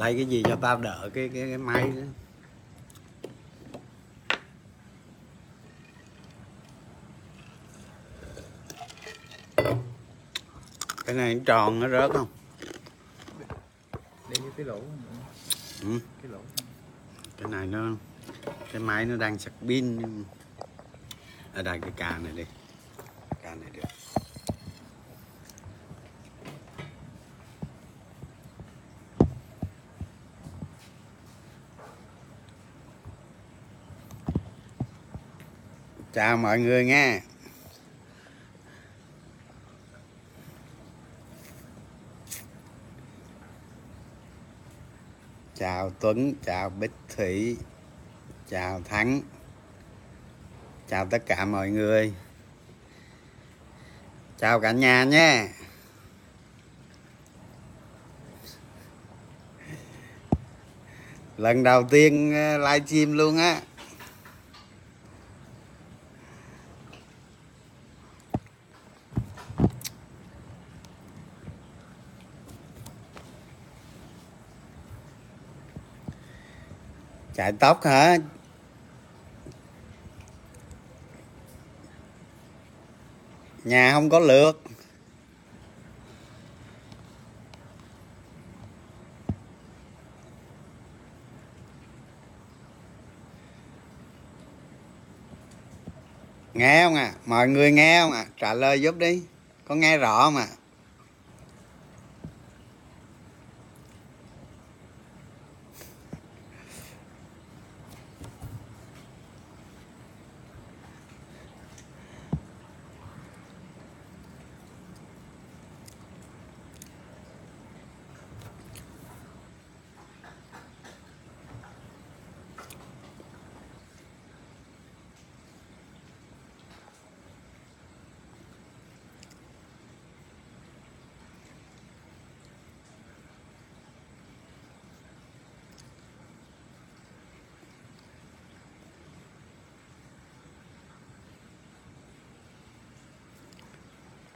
lấy cái gì cho tao đỡ cái cái, cái máy đó. cái này nó tròn nó rớt không? Đây cái lỗ ừ. cái lỗ cái này nó cái máy nó đang sạc pin. Nhưng- ở đây cái cà này đi cà này được chào mọi người nghe chào Tuấn, chào Bích Thủy, chào Thắng. Chào tất cả mọi người. Chào cả nhà nhé lần đầu tiên live livestream luôn á. Chạy tóc hả? Nhà không có lượt. Nghe không à? Mọi người nghe không à? Trả lời giúp đi. Có nghe rõ không à?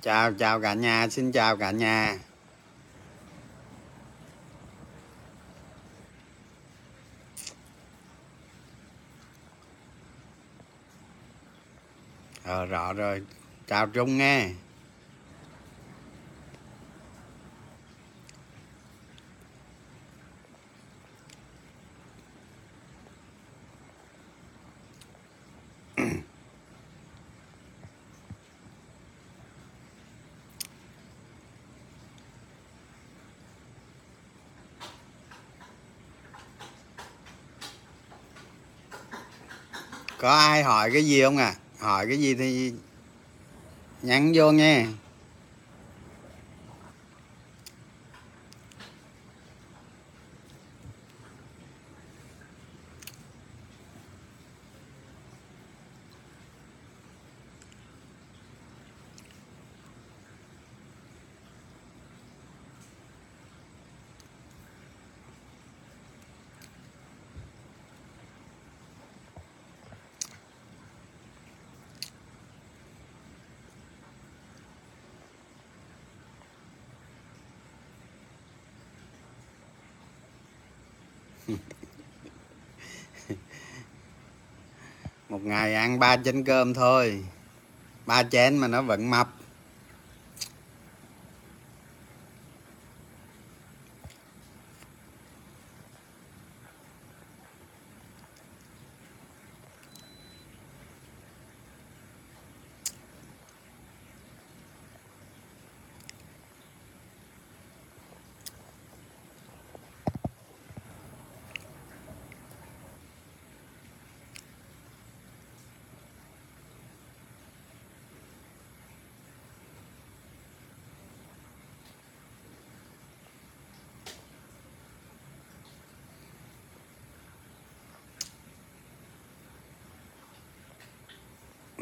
Chào chào cả nhà xin chào cả nhà. Ờ rõ rồi. Chào trung nghe. Có ai hỏi cái gì không à? Hỏi cái gì thì nhắn vô nghe một ngày ăn ba chén cơm thôi. Ba chén mà nó vẫn mập.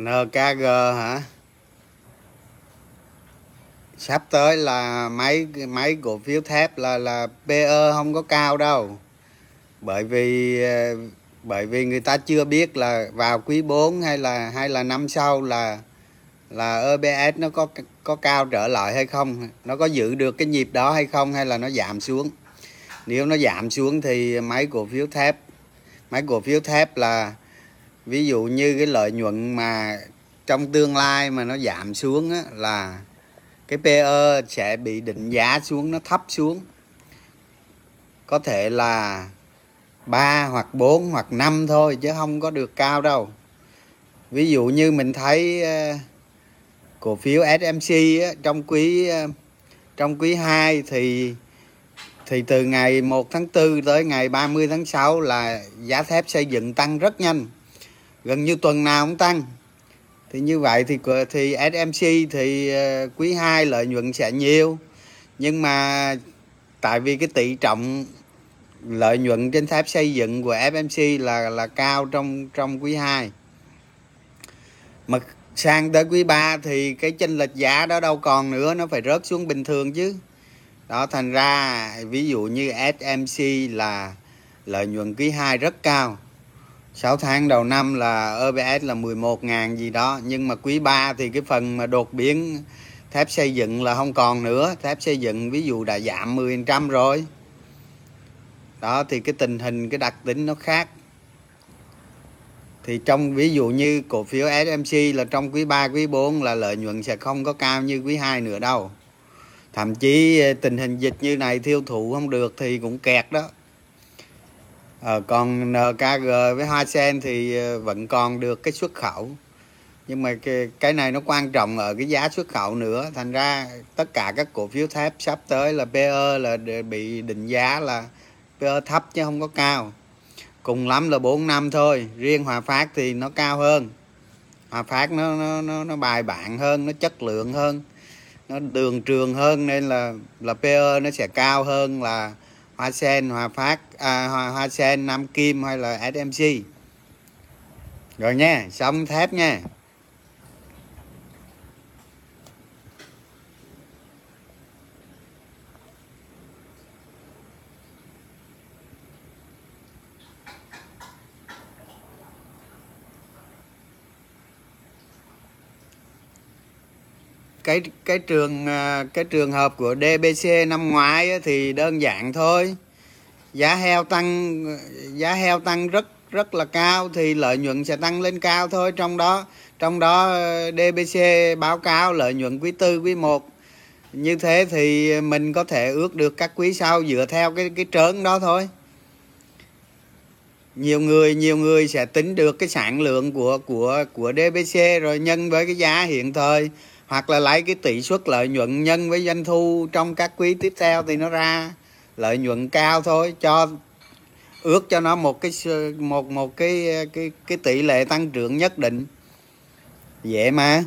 NKG hả? Sắp tới là mấy mấy cổ phiếu thép là là PE không có cao đâu. Bởi vì bởi vì người ta chưa biết là vào quý 4 hay là hay là năm sau là là EPS nó có có cao trở lại hay không? Nó có giữ được cái nhịp đó hay không hay là nó giảm xuống? Nếu nó giảm xuống thì mấy cổ phiếu thép mấy cổ phiếu thép là ví dụ như cái lợi nhuận mà trong tương lai mà nó giảm xuống á, là cái PE sẽ bị định giá xuống nó thấp xuống. Có thể là 3 hoặc 4 hoặc 5 thôi chứ không có được cao đâu. Ví dụ như mình thấy ờ, cổ phiếu SMC á, trong quý ờ, trong quý 2 thì thì từ ngày 1 tháng 4 tới ngày 30 tháng 6 là giá thép xây dựng tăng rất nhanh gần như tuần nào cũng tăng. Thì như vậy thì thì SMC thì ờ, quý 2 lợi nhuận sẽ nhiều. Nhưng mà tại vì cái tỷ trọng lợi nhuận trên thép xây dựng của FMC là là cao trong trong quý 2 mà sang tới quý 3 thì cái chênh lệch giá đó đâu còn nữa, nó phải rớt xuống bình thường chứ. Đó, thành ra ví dụ như SMC là lợi nhuận quý 2 rất cao. 6 tháng đầu năm là OBS là 11.000 gì đó, nhưng mà quý 3 thì cái phần mà đột biến thép xây dựng là không còn nữa. Thép xây dựng ví dụ đã giảm 10% rồi. Đó, thì cái tình hình, cái đặc tính nó khác. Thì trong, ví dụ như cổ phiếu SMC là trong quý 3 quý 4 là lợi nhuận sẽ không có cao như quý 2 nữa đâu. Thậm chí, tình hình dịch như này tiêu thụ không được thì cũng kẹt đó à, còn ờ, NKG với Hoa Sen thì ờ, vẫn còn được cái xuất khẩu. Nhưng mà cái, cái này nó quan trọng ở cái giá xuất khẩu nữa. Thành ra tất cả các cổ phiếu thép sắp tới là PE là bị định giá là PE thấp chứ không có cao. Cùng lắm là 4 năm thôi. Riêng Hòa Phát thì nó cao hơn. Hòa Phát nó nó nó, nó bài bản hơn nó chất lượng hơn nó đường trường hơn nên là là PE nó sẽ cao hơn là Hoa Sen Hòa Phát à, Hoa, Hoa Sen Nam Kim hay là SMC rồi nha xong thép nha. Cái cái trường à, cái trường hợp của DBC năm ngoái thì đơn giản thôi. Giá heo tăng, giá heo tăng rất rất là cao thì lợi nhuận sẽ tăng lên cao thôi. Trong đó trong đó DBC báo cáo lợi nhuận quý tư, quý 1 như thế thì mình có thể ước được các quý sau dựa theo cái cái trớn đó thôi. Nhiều người nhiều người sẽ tính được cái sản lượng của của của DBC rồi nhân với cái giá hiện thời hoặc là lấy cái tỷ suất lợi nhuận nhân với doanh thu trong các quý tiếp theo thì nó ra lợi nhuận cao thôi, cho, ước cho nó một cái một một cái cái cái tỷ lệ tăng trưởng nhất định. Dễ mà.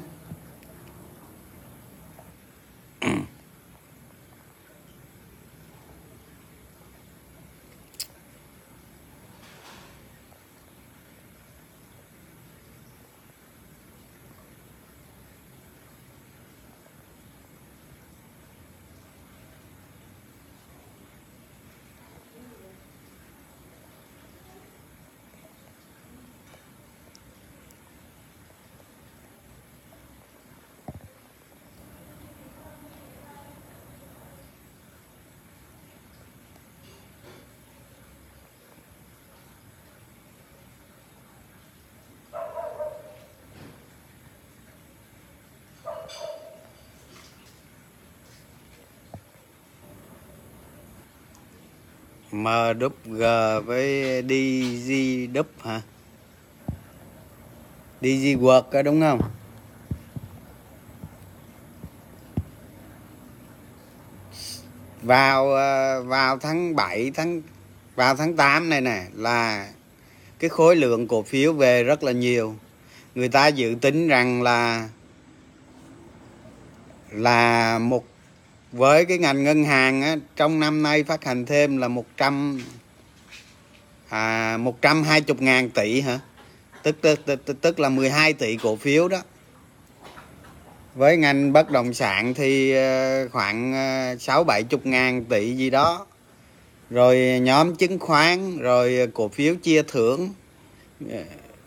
MWG với DG đúp hả? DG Work đó đúng không? Vào ờ, vào tháng 7 tháng, vào tháng 8 này nè, là cái khối lượng cổ phiếu về rất là nhiều. Người ta dự tính rằng là là một với cái ngành ngân hàng á, trong năm nay phát hành thêm là 100 à 120 ngàn tỷ hả? Tức, tức, tức, tức là 12 tỷ cổ phiếu đó. Với ngành bất động sản thì ờ, khoảng ờ, 6 70 ngàn tỷ gì đó. Rồi nhóm chứng khoán rồi cổ phiếu chia thưởng.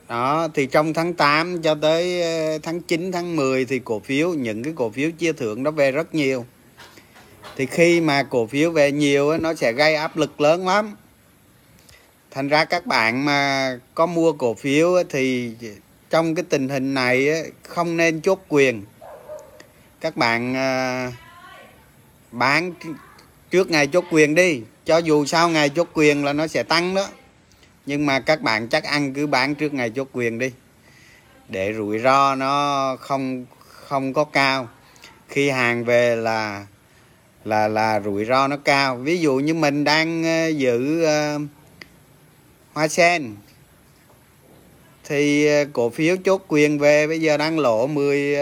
Đó thì trong tháng 8 cho tới ờ, tháng 9 tháng 10 thì cổ phiếu những cái cổ phiếu chia thưởng đó về rất nhiều thì khi mà cổ phiếu về nhiều nó sẽ gây áp lực lớn lắm. Thành ra các bạn mà có mua cổ phiếu thì trong cái tình hình này không nên chốt quyền. Các bạn à, bán trước ngày chốt quyền đi. Cho dù sau ngày chốt quyền là nó sẽ tăng đó. Nhưng mà các bạn chắc ăn cứ bán trước ngày chốt quyền đi. Để rủi ro nó không không có cao. Khi hàng về là là là rủi ro nó cao. Ví dụ như mình đang ờ, giữ uh, hoa sen thì ờ, cổ phiếu chốt quyền về bây giờ đang lỗ 10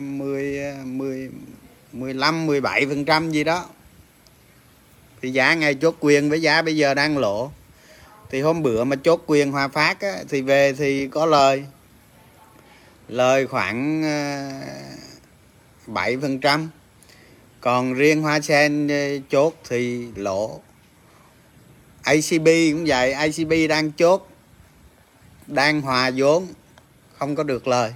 10 10 15 17 phần trăm gì đó. Thì giá ngày chốt quyền với giá bây giờ đang lỗ thì hôm bữa mà chốt quyền hòa phát á, thì về thì có lời. Lời khoảng ờ, 7 phần trăm còn riêng hoa sen ờ, chốt thì lỗ. ACB cũng vậy ACB đang chốt, đang hòa vốn, không có được lời.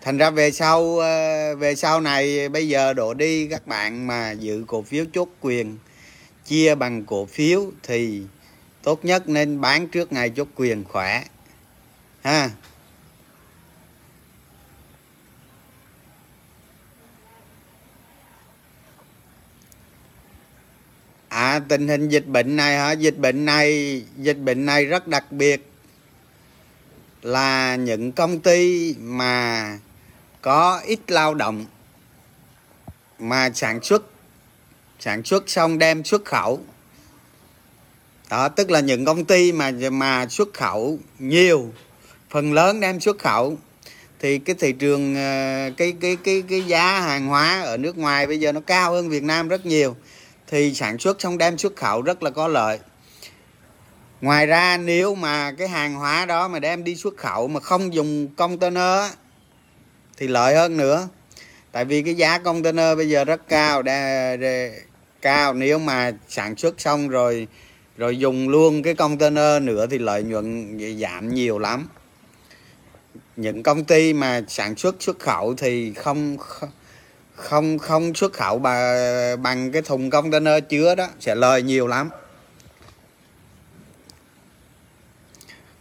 Thành ra về sau ờ, về sau này, bây giờ đổ đi các bạn mà giữ cổ phiếu chốt quyền, chia bằng cổ phiếu thì tốt nhất nên bán trước ngày chốt quyền khỏe. Ha. À tình hình dịch bệnh này hả? Dịch bệnh này, dịch bệnh này rất đặc biệt. Là những công ty mà có ít lao động mà sản xuất sản xuất xong đem xuất khẩu. Đó, tức là những công ty mà mà xuất khẩu nhiều, phần lớn đem xuất khẩu. Thì cái thị trường ờ, cái cái cái cái giá hàng hóa ở nước ngoài bây giờ nó cao hơn Việt Nam rất nhiều thì sản xuất xong đem xuất khẩu rất là có lợi. Ngoài ra nếu mà cái hàng hóa đó mà đem đi xuất khẩu mà không dùng container thì lợi hơn nữa. Tại vì cái giá container bây giờ rất cao đa, đa, cao. Nếu mà sản xuất xong rồi rồi dùng luôn cái container nữa thì lợi nhuận giảm nhiều lắm. Những công ty mà sản xuất xuất khẩu thì không, không không xuất khẩu bà, bằng cái thùng container chứa đó sẽ lời nhiều lắm.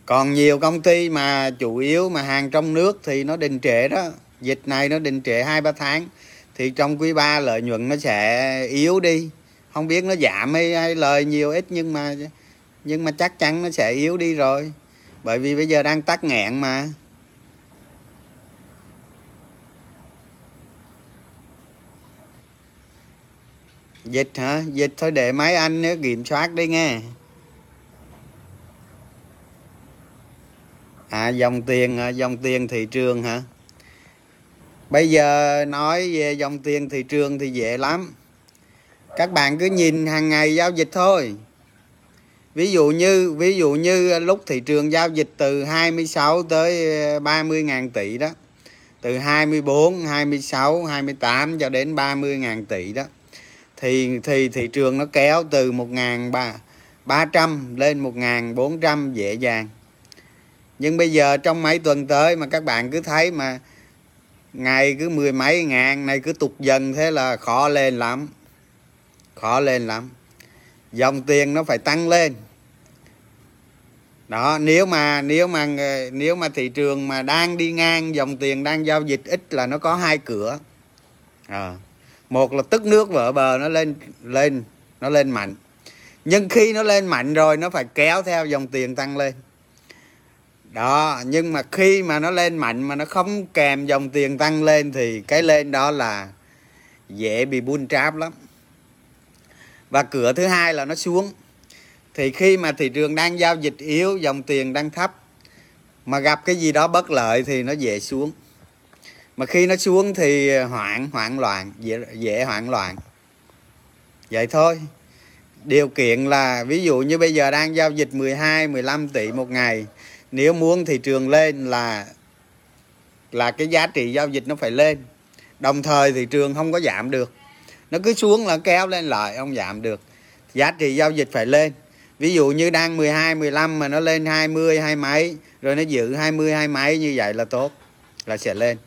Còn nhiều công ty mà chủ yếu mà hàng trong nước thì nó đình trệ đó. Dịch này nó đình trệ hai ba tháng thì trong quý 3 lợi nhuận nó sẽ yếu đi. Không biết nó giảm hay, hay lời nhiều ít nhưng mà nhưng mà chắc chắn nó sẽ yếu đi rồi. Bởi vì bây giờ đang tắc nghẹn mà. Dịch hả? Dịch thôi để máy anh nữa kiểm soát đi nghe. À dòng tiền hả? Dòng tiền thị trường hả? Bây giờ nói về dòng tiền thị trường thì dễ lắm. Các bạn cứ nhìn hàng ngày giao dịch thôi. Ví dụ như, ví dụ như lúc thị trường giao dịch từ 26 tới ờ, 30 ngàn tỷ đó, từ 24 26 28 cho đến 30 ngàn tỷ đó thì thì thị trường nó kéo từ một ngàn ba ba trăm lên một ngàn bốn trăm dễ dàng. Nhưng bây giờ trong mấy tuần tới mà các bạn cứ thấy mà ngày cứ mười mấy ngàn, này cứ tục dần thế là khó lên lắm, khó lên lắm. Dòng tiền nó phải tăng lên. Đó, nếu mà nếu mà nếu mà thị trường mà đang đi ngang, dòng tiền đang giao dịch ít là nó có hai cửa. À một là tức nước vỡ bờ nó lên lên, nó lên mạnh. Nhưng khi nó lên mạnh rồi, nó phải kéo theo dòng tiền tăng lên. Đó, nhưng mà khi mà nó lên mạnh mà nó không kèm dòng tiền tăng lên thì cái lên đó là dễ bị buôn tráp lắm. Và cửa thứ hai là nó xuống. Thì khi mà thị trường đang giao dịch yếu, dòng tiền đang thấp, mà gặp cái gì đó bất lợi thì nó dễ xuống mà khi nó xuống thì à, hoảng hoảng loạn dễ, dễ hoảng loạn. Vậy thôi. Điều kiện là ví dụ như bây giờ đang giao dịch 12 15 tỷ một ngày nếu muốn thị trường lên là là cái giá trị giao dịch nó phải lên. Đồng thời thị trường không có giảm được. Nó cứ xuống là kéo lên lại không giảm được. Giá trị giao dịch phải lên. Ví dụ như đang 12 15 mà nó lên 20 hai mấy rồi nó giữ 20 hai mấy như vậy là tốt là sẽ lên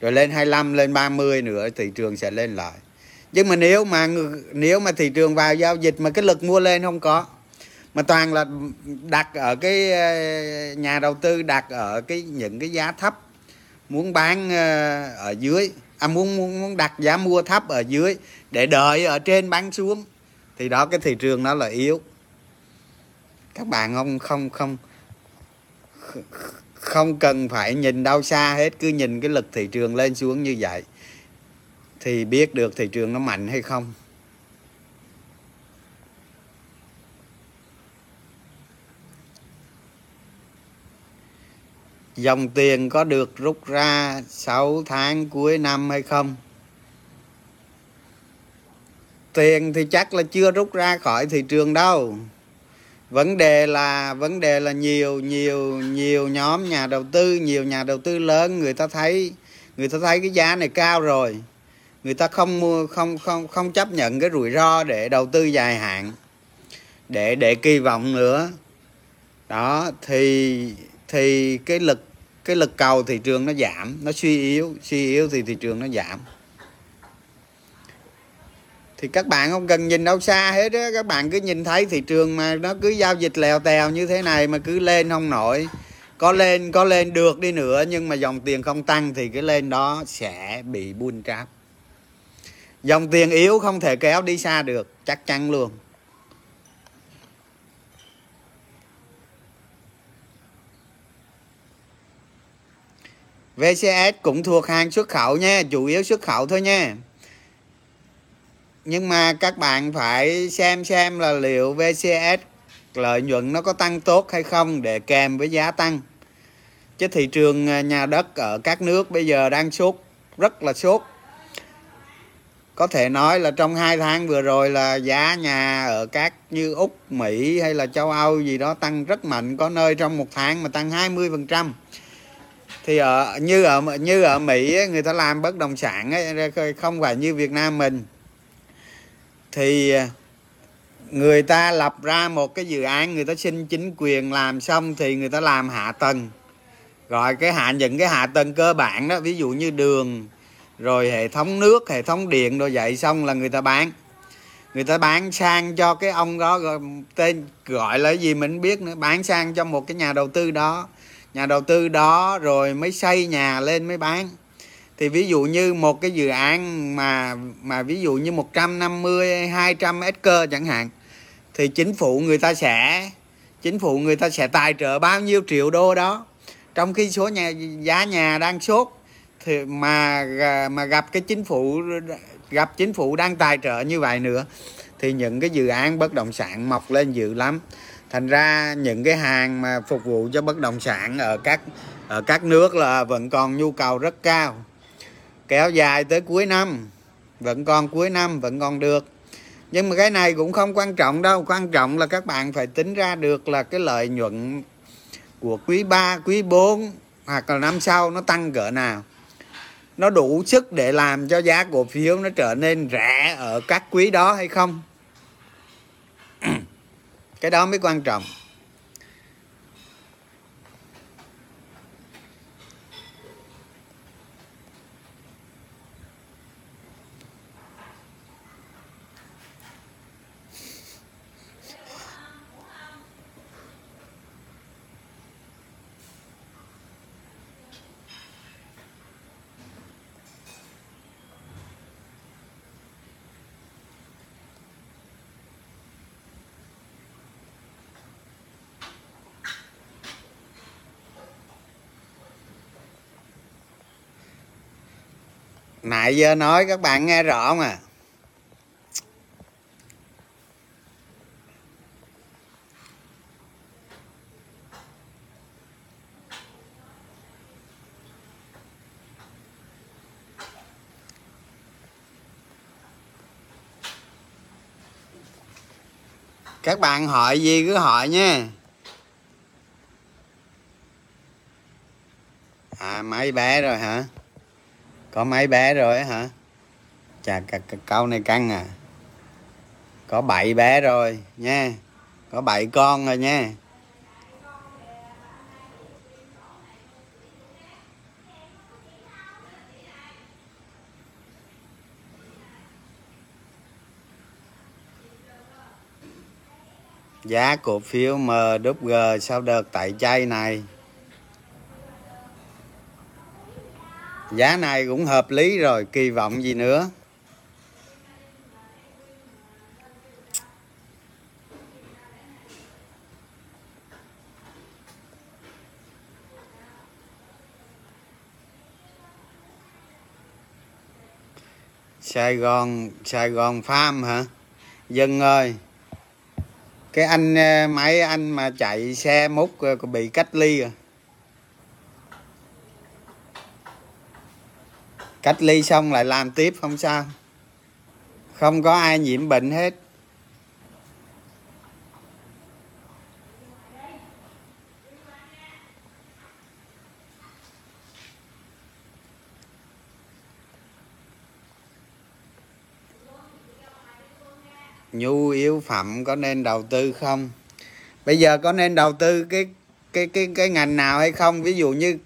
rồi lên 25 lên 30 nữa thị trường sẽ lên lại. Nhưng mà nếu mà nếu mà thị trường vào giao dịch mà cái lực mua lên không có, mà toàn là đặt ở cái ờ, nhà đầu tư đặt ở cái, những cái giá thấp, muốn bán ờ, ở dưới à muốn muốn muốn đặt giá mua thấp ở dưới để đợi ở trên bán xuống, thì đó cái thị trường nó là yếu. Các bạn không không không không cần phải nhìn đâu xa hết, cứ nhìn cái lực thị trường lên xuống như vậy. Thì biết được thị trường nó mạnh hay không. Dòng tiền có được rút ra 6 tháng cuối năm hay không? Tiền thì chắc là chưa rút ra khỏi thị trường đâu vấn đề là, vấn đề là nhiều nhiều nhiều nhóm nhà đầu tư, nhiều nhà đầu tư lớn, người ta thấy, người ta thấy cái giá này cao rồi. Người ta không mua, không không không chấp nhận cái rủi ro để đầu tư dài hạn, để để kỳ vọng nữa. Đó, thì thì cái lực cái lực cầu thị trường nó giảm, nó suy yếu suy yếu thì thị trường nó giảm thì các bạn không cần nhìn đâu xa hết á. Các bạn cứ nhìn thấy thị trường mà nó cứ giao dịch lèo tèo như thế này mà cứ lên không nổi. Có lên có lên được đi nữa, nhưng mà dòng tiền không tăng thì cái lên đó sẽ bị buôn tráp. Dòng tiền yếu không thể kéo đi xa được, chắc chắn luôn. VCS cũng thuộc hàng xuất khẩu nha, chủ yếu xuất khẩu thôi nha nhưng mà các bạn phải xem xem là liệu VCS lợi nhuận nó có tăng tốt hay không để kèm với giá tăng. Chứ thị trường à, nhà đất ở các nước bây giờ đang sốt rất là sốt. Có thể nói là trong hai tháng vừa rồi là giá nhà ở các như Úc, Mỹ hay là châu Âu gì đó tăng rất mạnh có nơi trong một tháng mà tăng 20% thì ở như ở như ở Mỹ ấy, người ta làm bất động sản ấy, không phải như Việt Nam mình thì à, người ta lập ra một cái dự án người ta xin chính quyền làm xong thì người ta làm hạ tầng. Gọi cái hạ những cái hạ tầng cơ bản đó ví dụ như đường rồi hệ thống nước hệ thống điện rồi vậy xong là người ta bán. Người ta bán sang cho cái ông đó gọi, tên gọi là gì mình biết nữa bán sang cho một cái nhà đầu tư đó. Nhà đầu tư đó rồi mới xây nhà lên mới bán thì ví dụ như một cái dự án mà mà ví dụ như 150 200 acre chẳng hạn, thì chính phủ người ta sẽ, chính phủ người ta sẽ tài trợ bao nhiêu triệu đô đó. Trong khi số nhà, giá nhà đang sốt, thì mà mà gặp cái chính phủ, gặp chính phủ đang tài trợ như vậy nữa, thì những cái dự án bất động sản mọc lên dữ lắm. Thành ra những cái hàng mà phục vụ cho bất động sản ở các ở các nước là vẫn còn nhu cầu rất cao kéo dài tới cuối năm. Vẫn còn cuối năm vẫn còn được. Nhưng mà cái này cũng không quan trọng đâu. Quan trọng là các bạn phải tính ra được là cái lợi nhuận của quý 3, quý 4 hoặc là năm sau nó tăng cỡ nào. Nó đủ sức để làm cho giá cổ phiếu nó trở nên rẻ ở các quý đó hay không? Cái đó mới quan trọng. Nãy giờ nói các bạn nghe rõ không à các bạn hỏi gì cứ hỏi nha. À mấy bé rồi hả? có mấy bé rồi hả? Chà câu này căng à. Có bảy bé rồi nha. Có bảy con rồi nha. Giá cổ phiếu MWG sau đợt tại chay này giá này cũng hợp lý rồi, kỳ vọng gì nữa? Sài Gòn Sài Gòn Farm hả? Dân ơi, cái anh máy mấy anh mà chạy xe múc ờ, bị cách ly rồi. Cách ly xong lại làm tiếp, không sao. Không có ai nhiễm bệnh hết. Nhu yếu phẩm có nên đầu tư không? Bây giờ có nên đầu tư cái cái cái cái ngành nào hay không? Ví dụ như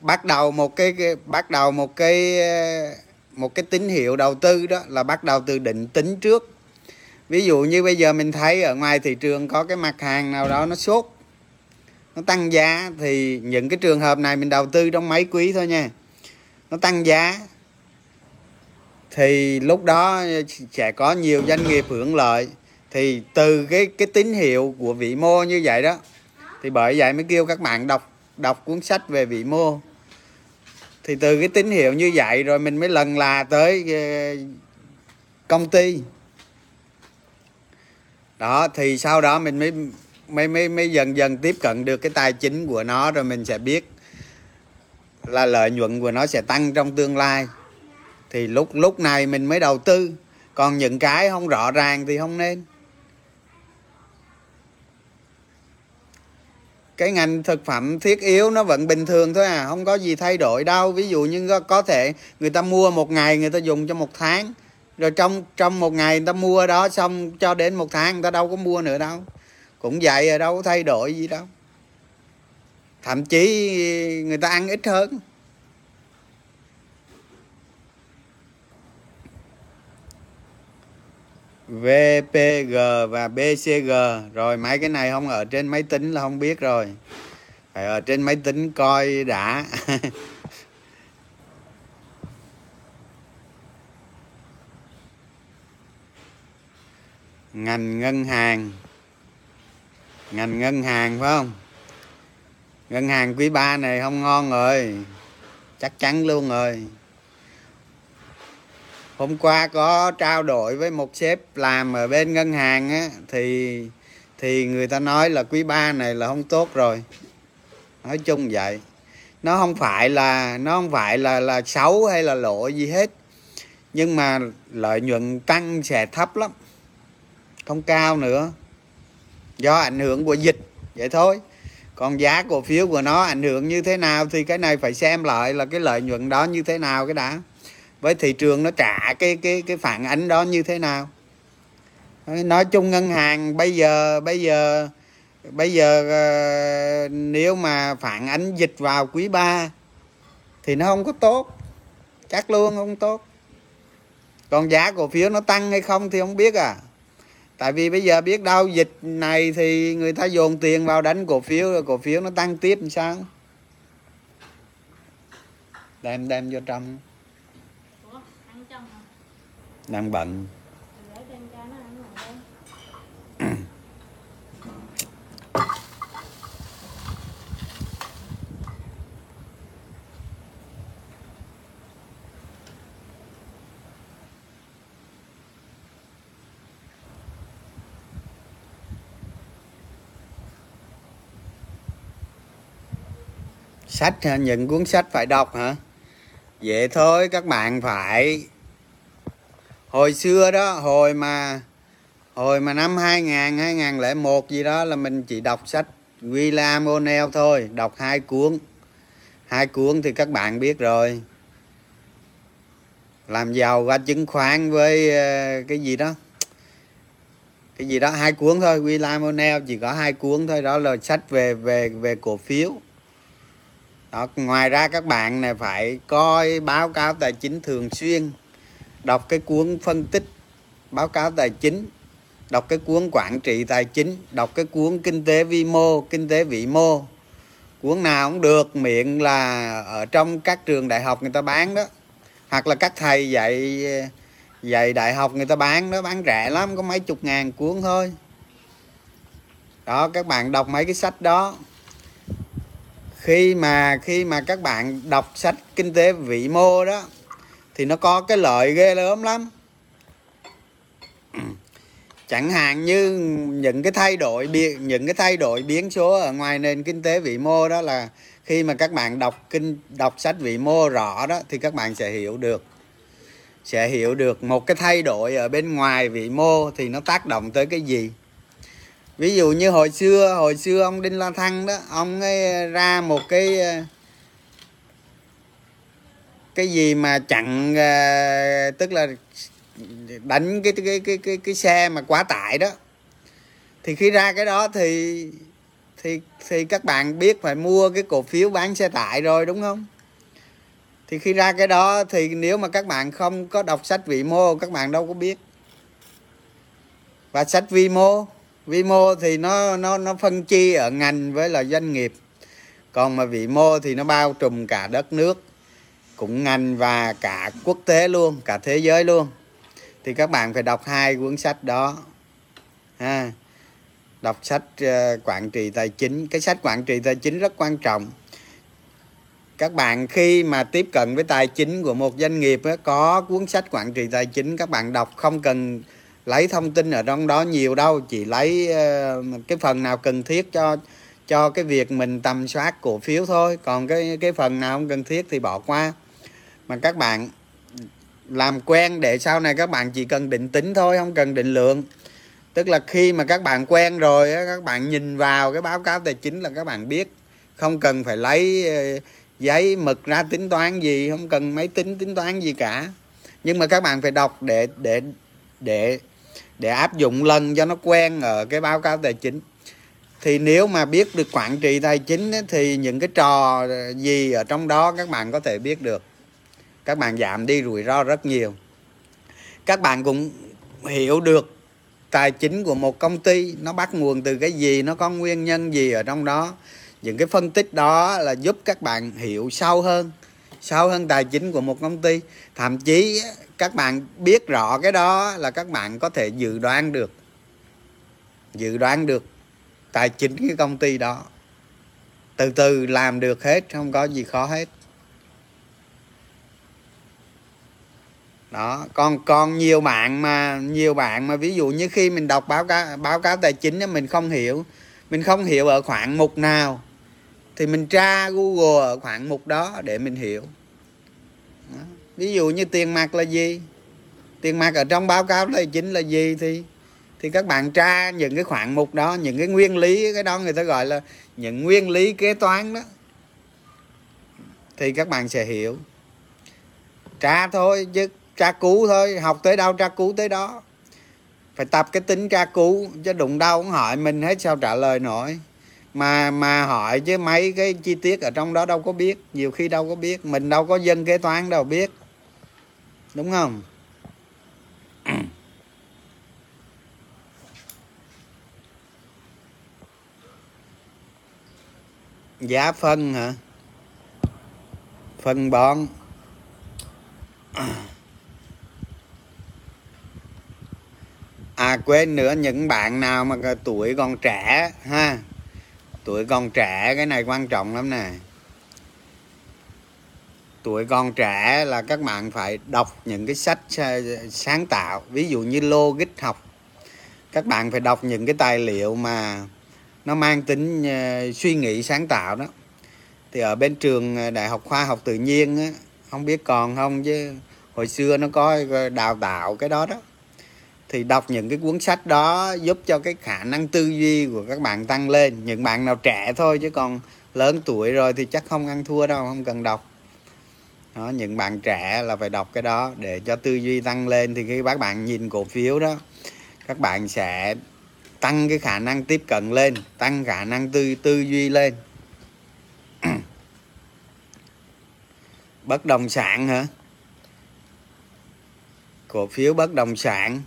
bắt đầu một cái, cái bắt đầu một cái một cái tín hiệu đầu tư đó là bắt đầu từ định tính trước. Ví dụ như bây giờ mình thấy ở ngoài thị trường có cái mặt hàng nào đó nó sốt nó tăng giá thì những cái trường hợp này mình đầu tư trong mấy quý thôi nha. Nó tăng giá thì lúc đó sẽ có nhiều doanh nghiệp hưởng lợi. Thì từ cái cái tín hiệu của vĩ mô như vậy đó thì bởi vậy mới kêu các bạn đọc đọc cuốn sách về vĩ mô thì từ cái tín hiệu như vậy rồi mình mới lần là tới ờ, công ty. Đó, thì sau đó mình mới mới mới mới dần dần tiếp cận được cái tài chính của nó rồi mình sẽ biết là lợi nhuận của nó sẽ tăng trong tương lai. Thì lúc lúc này mình mới đầu tư. Còn những cái không rõ ràng thì không nên. Cái ngành thực phẩm thiết yếu nó vẫn bình thường thôi à không có gì thay đổi đâu. Ví dụ như có thể người ta mua một ngày người ta dùng cho một tháng, rồi trong trong một ngày người ta mua đó xong cho đến một tháng người ta đâu có mua nữa đâu. Cũng vậy rồi đâu có thay đổi gì đâu. Thậm chí người ta ăn ít hơn. VPG và BCG rồi, mấy cái này không, ở trên máy tính là không biết rồi. Phải ở trên máy tính coi đã. Ngành ngân hàng. Ngành ngân hàng, phải không? Ngân hàng quý ba này không ngon rồi. Chắc chắn luôn rồi hôm qua có trao đổi với một sếp làm ở bên ngân hàng á, thì thì người ta nói là quý ba này là không tốt rồi. Nói chung vậy. Nó không phải là, nó không phải là là xấu hay là lộ gì hết. Nhưng mà lợi nhuận tăng sẽ thấp lắm. Không cao nữa. Do ảnh hưởng của dịch. Vậy thôi. Còn giá cổ phiếu của nó ảnh hưởng như thế nào thì cái này phải xem lại là cái lợi nhuận đó như thế nào cái đã với thị trường nó trả cái cái cái phản ánh đó như thế nào? Nói chung ngân hàng bây giờ bây giờ bây giờ ờ, nếu mà phản ánh dịch vào quý 3 thì nó không có tốt. Chắc luôn không tốt. Còn giá cổ phiếu nó tăng hay không thì không biết à. Tại vì bây giờ biết đâu dịch này thì người ta dồn tiền vào đánh cổ phiếu, rồi cổ phiếu nó tăng tiếp làm sao? Đem đem vô trong đang bận. Sách những cuốn sách phải đọc hả? Vậy thôi các bạn phải hồi xưa đó, hồi mà hồi mà năm 2000 2001 gì đó là mình chỉ đọc sách William O'Neill thôi, đọc hai cuốn. Hai cuốn thì các bạn biết rồi. Làm giàu qua chứng khoán với ờ, cái gì đó. Cái gì đó, hai cuốn thôi William O'Neill chỉ có hai cuốn thôi, đó là sách về về về cổ phiếu. Đó, ngoài ra các bạn này phải coi báo cáo tài chính thường xuyên đọc cái cuốn phân tích báo cáo tài chính, đọc cái cuốn quản trị tài chính, đọc cái cuốn kinh tế vi mô, kinh tế vĩ mô. Cuốn nào cũng được, miệng là ở trong các trường đại học người ta bán đó. Hoặc là các thầy dạy dạy đại học người ta bán đó, bán rẻ lắm, có mấy chục ngàn cuốn thôi. Đó, các bạn đọc mấy cái sách đó. Khi mà khi mà các bạn đọc sách kinh tế vĩ mô đó thì nó có cái lợi ghê lớn lắm. Chẳng hạn như những cái thay đổi biến những cái thay đổi biến số ở ngoài nền kinh tế vĩ mô đó là khi mà các bạn đọc kinh, đọc sách vĩ mô rõ đó thì các bạn sẽ hiểu được. Sẽ hiểu được một cái thay đổi ở bên ngoài vĩ mô thì nó tác động tới cái gì. Ví dụ như hồi xưa hồi xưa ông đinh la thăng đó, ông ấy ra một cái cái gì mà chặn uh, tức là đánh cái cái cái cái cái xe mà quá tải đó. Thì khi ra cái đó thì thì thì các bạn biết phải mua cái cổ phiếu bán xe tải rồi đúng không? Thì khi ra cái đó thì nếu mà các bạn không có đọc sách vĩ mô các bạn đâu có biết. Và sách vi mô vi mô thì nó nó nó phân chi ở ngành với là doanh nghiệp. Còn mà vĩ mô thì nó bao trùm cả đất nước cũng ngành và cả quốc tế luôn cả thế giới luôn. Thì các bạn phải đọc hai cuốn sách đó. Ha. Đọc sách uh, quản trị tài chính. Cái sách quản trị tài chính rất quan trọng. Các bạn khi mà tiếp cận với tài chính của một doanh nghiệp ấy, có cuốn sách quản trị tài chính các bạn đọc không cần lấy thông tin ở trong đó nhiều đâu. Chỉ lấy uh, cái phần nào cần thiết cho cho cái việc mình tầm soát cổ phiếu thôi. Còn cái cái phần nào không cần thiết thì bỏ qua mà các bạn làm quen để sau này các bạn chỉ cần định tính thôi, không cần định lượng. Tức là khi mà các bạn quen rồi các bạn nhìn vào cái báo cáo tài chính là các bạn biết. Không cần phải lấy ờ, giấy mực ra tính toán gì, không cần máy tính tính toán gì cả. Nhưng mà các bạn phải đọc để để để để áp dụng lần cho nó quen ở cái báo cáo tài chính. Thì nếu mà biết được quản trị tài chính thì những cái trò gì ở trong đó các bạn có thể biết được các bạn giảm đi rủi ro rất nhiều. Các bạn cũng hiểu được tài chính của một công ty nó bắt nguồn từ cái gì, nó có nguyên nhân gì ở trong đó. Những cái phân tích đó là giúp các bạn hiểu sâu hơn sâu hơn tài chính của một công ty. Thậm chí, các bạn biết rõ cái đó là các bạn có thể dự đoán được, dự đoán được tài chính cái công ty đó. Từ từ làm được hết, không có gì khó hết. Đó còn còn nhiều bạn mà, nhiều bạn mà. Ví dụ như khi mình đọc báo cáo báo cáo tài chính mình không hiểu. Mình không hiểu ở khoảng mục nào. Thì mình tra google ở khoảng mục đó để mình hiểu. Đó. ví dụ như tiền mặt là gì? Tiền mặt ở trong báo cáo tài chính là gì thì thì các bạn tra những cái khoản mục đó, những cái nguyên lý, cái đó người ta gọi là những nguyên lý kế toán đó. Thì các bạn sẽ hiểu. Tra thôi chứ tra cứu thôi, học tới đâu tra cứu tới đó. Phải tập cái tính tra cứu, chứ đụng đâu cũng hỏi mình hết sao trả lời nổi. Mà mà hỏi chứ mấy cái chi tiết ở trong đó đâu có biết, nhiều khi đâu có biết, mình đâu có dân kế toán đâu biết. Đúng không? Giá phân hả? Phân bón. à quên nữa những bạn nào mà tuổi còn trẻ ha? Tuổi còn trẻ cái này quan trọng lắm nè. Tuổi còn trẻ là các bạn phải đọc những cái sách ờ, sáng tạo ví dụ như logic học. Các bạn phải đọc những cái tài liệu mà nó mang tính ờ, suy nghĩ sáng tạo đó. Thì ở bên trường ờ, đại học khoa học tự nhiên á, không biết còn không chứ hồi xưa nó có đào tạo cái đó đó thì đọc những cái cuốn sách đó giúp cho cái khả năng tư duy của các bạn tăng lên. Những bạn nào trẻ thôi chứ còn lớn tuổi rồi thì chắc không ăn thua đâu không cần đọc. Đó, những bạn trẻ là phải đọc cái đó để cho tư duy tăng lên. Thì khi các bạn nhìn cổ phiếu đó các bạn sẽ tăng cái khả năng tiếp cận lên tăng khả năng tư tư duy lên. Bất động sản hả? Cổ phiếu bất động sản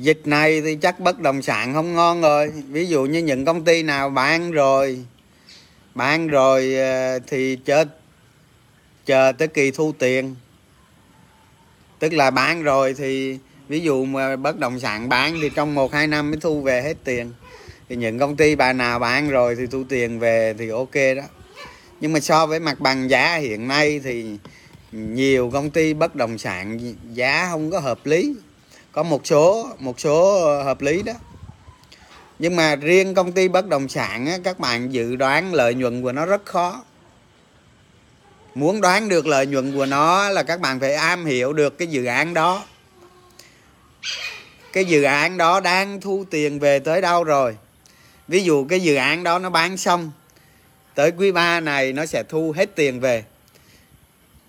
dịch này thì chắc bất động sản không ngon rồi. Ví dụ như những công ty nào bán rồi bán rồi ờ, thì chờ chờ tới kỳ thu tiền. Tức là bán rồi thì ví dụ mà bất động sản bán thì trong một, hai năm mới thu về hết tiền. Thì những công ty bà nào bán rồi thì thu tiền về thì ok đó. Nhưng mà so với mặt bằng giá hiện nay thì nhiều công ty bất động sản giá không có hợp lý có một số một số ờ, hợp lý đó. Nhưng mà riêng công ty bất động sản á, các bạn dự đoán lợi nhuận của nó rất khó. Muốn đoán được lợi nhuận của nó là các bạn phải am hiểu được cái dự án đó. Cái dự án đó đang thu tiền về tới đâu rồi? Ví dụ cái dự án đó nó bán xong tới quý 3 này nó sẽ thu hết tiền về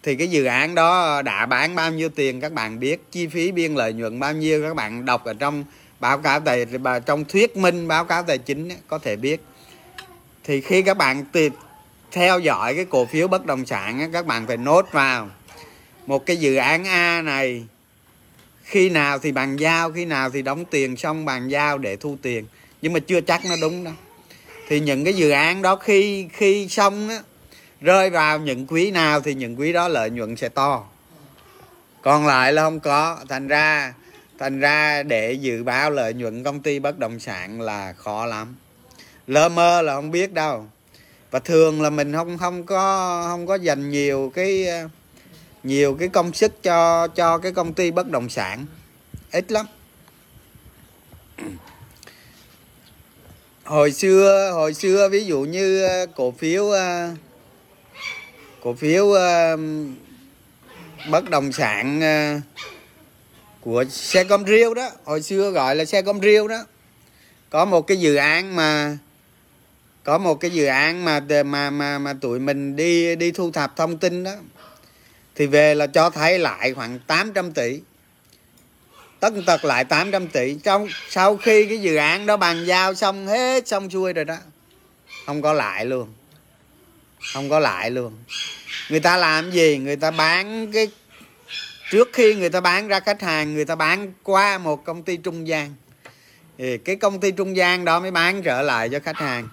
thì cái dự án đó đã bán bao nhiêu tiền các bạn biết, chi phí biên lợi nhuận bao nhiêu các bạn đọc ở trong báo cáo tài trong thuyết minh báo cáo tài chính có thể biết. Thì khi các bạn tìm theo dõi cái cổ phiếu bất động sản các bạn phải nốt vào một cái dự án A này. Khi nào thì bàn giao, khi nào thì đóng tiền, xong bàn giao để thu tiền. Nhưng mà chưa chắc nó đúng đâu. Thì những cái dự án đó khi khi xong á rơi vào những quý nào thì những quý đó lợi nhuận sẽ to. Còn lại là không có. Thành ra thành ra để dự báo lợi nhuận công ty bất động sản là khó lắm. Lơ mơ là không biết đâu. Và thường là mình không không có không có dành nhiều cái nhiều cái công sức cho cho cái công ty bất động sản. Ít lắm. Hồi xưa hồi xưa ví dụ như cổ phiếu à, cổ phiếu uh, bất động sản ờ, của xe com riêu đó. Hồi xưa gọi là xe com riêu đó. Có một cái dự án mà có một cái dự án mà mà mà mà tụi mình đi đi thu thập thông tin đó. Thì về là cho thấy lại khoảng 800 tỷ. Tất tật lại 800 tỷ. Trong sau khi cái dự án đó bàn giao xong hết xong xuôi rồi đó. Không có lại luôn không có lại luôn. Người ta làm gì? Người ta bán cái, trước khi người ta bán ra khách hàng, người ta bán qua một công ty trung gian. Thì cái công ty trung gian đó mới bán trở lại cho khách hàng.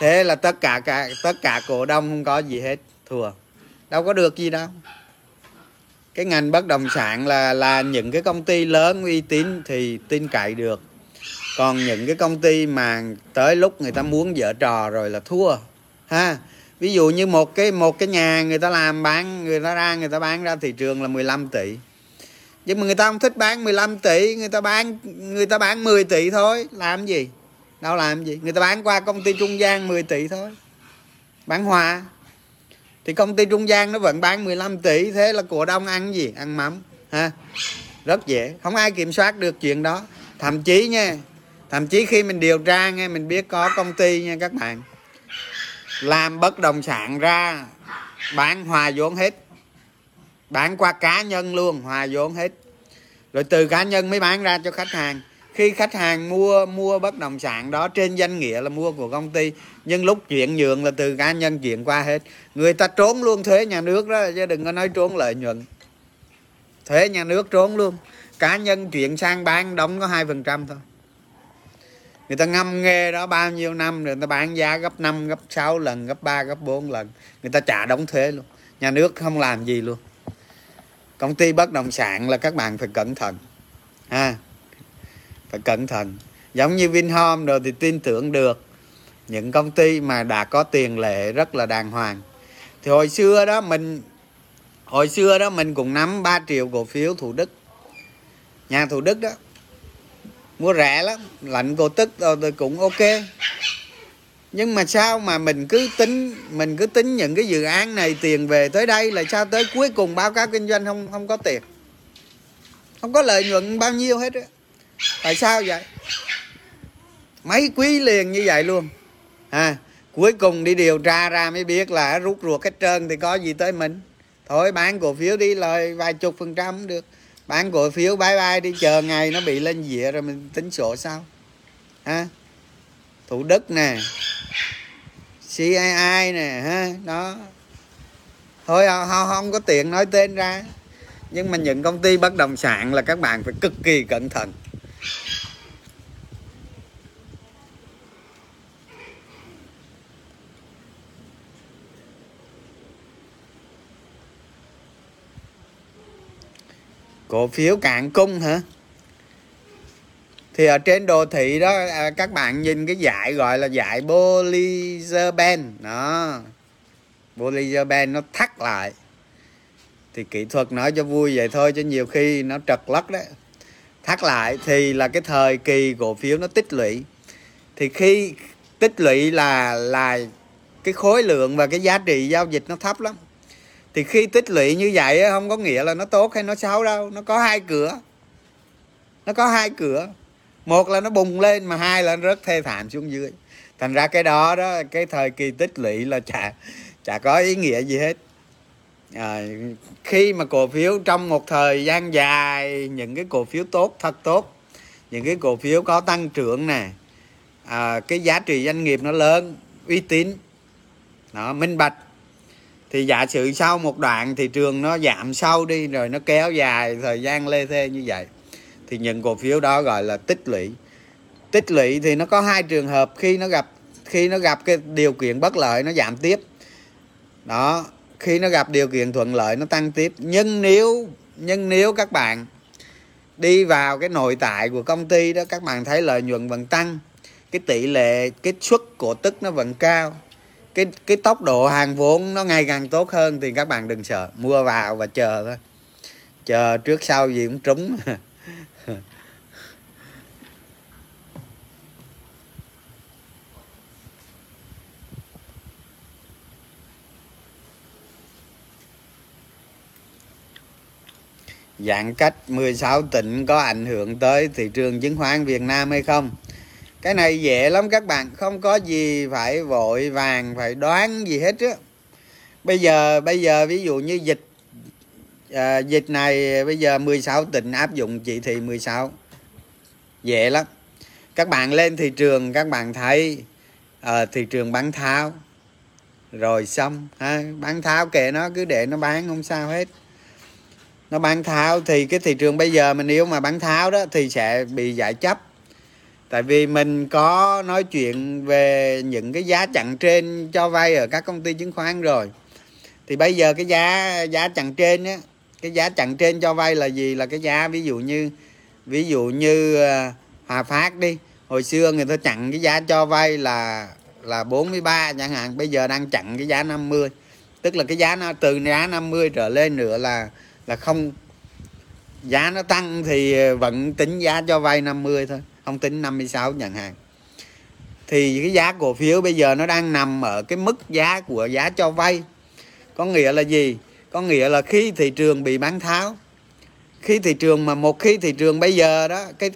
Thế là tất cả cả, tất cả cổ đông không có gì hết, thua. Đâu có được gì đâu. Cái ngành bất động sản là là những cái công ty lớn uy tín thì tin cậy được. Còn những cái công ty mà tới lúc người ta muốn dở trò rồi là thua, ha? Ví dụ như một cái một cái nhà người ta làm bán, người ta ra, người ta bán ra thị trường là 15 tỷ. Nhưng mà người ta không thích bán 15 tỷ, người ta bán, người ta bán 10 tỷ thôi. Làm gì? Đâu làm gì? Người ta bán qua công ty trung gian 10 tỷ thôi. Bán hòa. Thì công ty trung gian nó vẫn bán 15 tỷ. Thế là cổ đông ăn gì? Ăn mắm. Ha? Rất dễ. Không ai kiểm soát được chuyện đó. Thậm chí nha, thậm chí khi mình điều tra nghe mình biết có công ty nha các bạn làm bất động sản ra, bán hòa vốn hết. Bán qua cá nhân luôn, hòa vốn hết. Rồi từ cá nhân mới bán ra cho khách hàng. Khi khách hàng mua mua bất động sản đó trên danh nghĩa là mua của công ty, nhưng lúc chuyển nhượng là từ cá nhân chuyển qua hết. Người ta trốn luôn thuế nhà nước đó, chứ đừng có nói trốn lợi nhuận. Thuế nhà nước trốn luôn. Cá nhân chuyển sang bán đóng có hai phần trăm thôi người ta ngâm nghe đó bao nhiêu năm rồi người ta bán giá gấp 5, gấp 6 lần gấp 3, gấp 4 lần. Người ta trả đóng thuế luôn. Nhà nước không làm gì luôn. Công ty bất động sản là các bạn phải cẩn thận. Ha? Phải cẩn thận. Giống như Vinhome rồi thì tin tưởng được. Những công ty mà đã có tiền lệ rất là đàng hoàng. Thì hồi xưa đó mình hồi xưa đó mình cũng nắm 3 triệu cổ phiếu Thủ Đức. Nhà Thủ Đức đó mua rẻ lắm lạnh cổ tức rồi tôi cũng ok. Nhưng mà sao mà mình cứ tính mình cứ tính những cái dự án này tiền về tới đây là sao tới cuối cùng báo cáo kinh doanh không không có tiền? Không có lợi nhuận bao nhiêu hết á. Tại sao vậy? Mấy quý liền như vậy luôn. À, cuối cùng đi điều tra ra mới biết là rút ruột hết trơn thì có gì tới mình. Thôi bán cổ phiếu đi lời vài chục phần trăm cũng được bán cổ phiếu bye bye đi chờ ngày nó bị lên dịa rồi mình tính sổ sao ha? Thủ đức nè. CII nè ha? Đó. Thôi không, không có tiền nói tên ra. Nhưng mà những công ty bất động sản là các bạn phải cực kỳ cẩn thận. Cổ phiếu cạn cung hả? Thì ở trên đồ thị đó à, các bạn nhìn cái dải gọi là dải Bollinger Band đó. Bollinger Band nó thắt lại. Thì kỹ thuật nói cho vui vậy thôi chứ nhiều khi nó trật lất đấy. Thắt lại thì là cái thời kỳ cổ phiếu nó tích lũy. Thì khi tích lũy là là cái khối lượng và cái giá trị giao dịch nó thấp lắm thì khi tích lũy như vậy không có nghĩa là nó tốt hay nó xấu đâu. Nó có hai cửa. Nó có hai cửa. Một là nó bùng lên mà hai là nó rất thê thảm xuống dưới. Thành ra cái đó đó cái thời kỳ tích lũy là chả chả có ý nghĩa gì hết. À, khi mà cổ phiếu trong một thời gian dài những cái cổ phiếu tốt thật tốt những cái cổ phiếu có tăng trưởng nè à, cái giá trị doanh nghiệp nó lớn uy tín nó minh bạch thì giả sử sau một đoạn thị trường nó giảm sâu đi, rồi nó kéo dài thời gian lê thê như vậy, thì những cổ phiếu đó gọi là tích lũy. Tích lũy thì nó có hai trường hợp, khi nó gặp, khi nó gặp cái điều kiện bất lợi nó giảm tiếp. Đó, khi nó gặp điều kiện thuận lợi nó tăng tiếp. Nhưng nếu nhưng nếu các bạn đi vào cái nội tại của công ty đó, các bạn thấy lợi nhuận vẫn tăng, cái tỷ lệ, cái suất cổ tức nó vẫn cao cái cái tốc độ hàng vốn nó ngày càng tốt hơn thì các bạn đừng sợ. Mua vào và chờ thôi. Chờ trước sau gì cũng trúng. Giãn cách 16 tỉnh có ảnh hưởng tới thị trường chứng khoán Việt Nam hay không? Cái này dễ lắm các bạn không có gì phải vội vàng phải đoán gì hết á. Bây giờ bây giờ ví dụ như dịch à, dịch này bây giờ 16 tỉnh áp dụng chỉ thị 16 dễ lắm. Các bạn lên thị trường các bạn thấy à, thị trường bán tháo. Rồi xong ha bán tháo kệ nó cứ để nó bán không sao hết. Nó bán tháo thì cái thị trường bây giờ mình nếu mà bán tháo đó thì sẽ bị giải chấp tại vì mình có nói chuyện về những cái giá chặn trên cho vay ở các công ty chứng khoán rồi. Thì bây giờ cái giá giá chặn trên á, cái giá chặn trên cho vay là gì? Là cái giá ví dụ như, ví dụ như ờ, Hòa Phát đi. Hồi xưa người ta chặn cái giá cho vay là là 43 chẳng hạn, bây giờ đang chặn cái giá 50 tức là cái giá nó, từ giá 50 trở lên nữa là là không, giá nó tăng thì vẫn tính giá cho vay 50 thôi không tính 56 nhận hàng. Thì cái giá cổ phiếu bây giờ nó đang nằm ở cái mức giá của giá cho vay. Có nghĩa là gì? Có nghĩa là khi thị trường bị bán tháo, khi thị trường mà một khi thị trường bây giờ đó, cái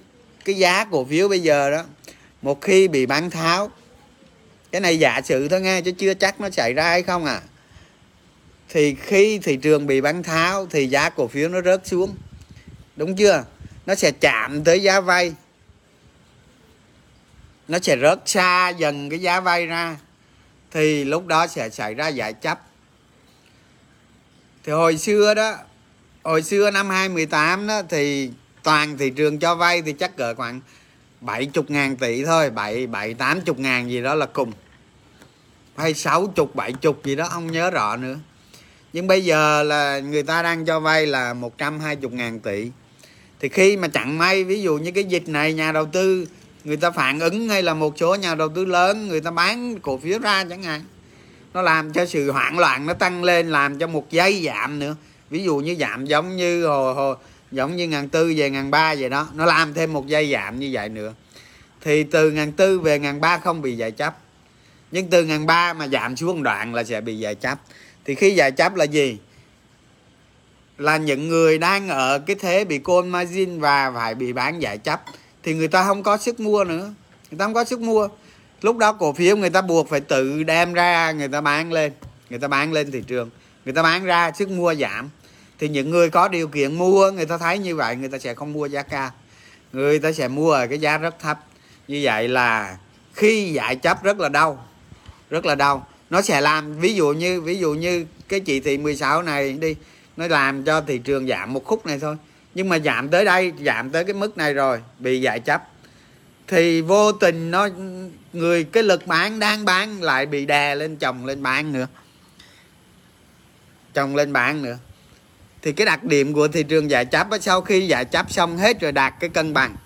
cái giá cổ phiếu bây giờ đó, một khi bị bán tháo, cái này giả sử thôi nghe, chứ chưa chắc nó xảy ra hay không à. Thì khi thị trường bị bán tháo thì giá cổ phiếu nó rớt xuống. Đúng chưa? Nó sẽ chạm tới giá vay nó sẽ rớt xa dần cái giá vay ra. Thì lúc đó sẽ xảy ra giải chấp. Thì hồi xưa đó hồi xưa năm 2018 đó thì toàn thị trường cho vay thì chắc cỡ khoảng 70 ngàn tỷ thôi 7, 7 80 ngàn gì đó là cùng. Hay 60 70 gì đó không nhớ rõ nữa. Nhưng bây giờ là người ta đang cho vay là 120 ngàn tỷ. Thì khi mà chặn may ví dụ như cái dịch này nhà đầu tư người ta phản ứng hay là một số nhà đầu tư lớn, người ta bán cổ phiếu ra chẳng hạn. Nó làm cho sự hoảng loạn nó tăng lên, làm cho một giây giảm nữa. Ví dụ như giảm giống như hồi hồi giống như ngàn tư về ngàn ba vậy đó. Nó làm thêm một giây giảm như vậy nữa. Thì từ ngàn tư về ngàn ba không bị giải chấp. Nhưng từ ngàn ba mà giảm xuống đoạn là sẽ bị giải chấp. Thì khi giải chấp là gì? Là những người đang ở cái thế bị côn margin và phải bị bán giải chấp thì người ta không có sức mua nữa. Người ta không có sức mua. Lúc đó cổ phiếu người ta buộc phải tự đem ra, người ta bán lên. Người ta bán lên thị trường. Người ta bán ra, sức mua giảm. Thì những người có điều kiện mua, người ta thấy như vậy, người ta sẽ không mua giá cao. Người ta sẽ mua ở cái giá rất thấp. Như vậy là khi giải chấp rất là đau. Rất là đau. Nó sẽ làm, ví dụ như, ví dụ như cái chỉ thị 16 này đi, nó làm cho thị trường giảm một khúc này thôi nhưng mà giảm tới đây giảm tới cái mức này rồi bị giải chấp. Thì vô tình nó người cái lực bán đang bán lại bị đè lên chồng lên bán nữa. Chồng lên bán nữa. Thì cái đặc điểm của thị trường giải chấp á, sau khi giải chấp xong hết rồi đạt cái cân bằng.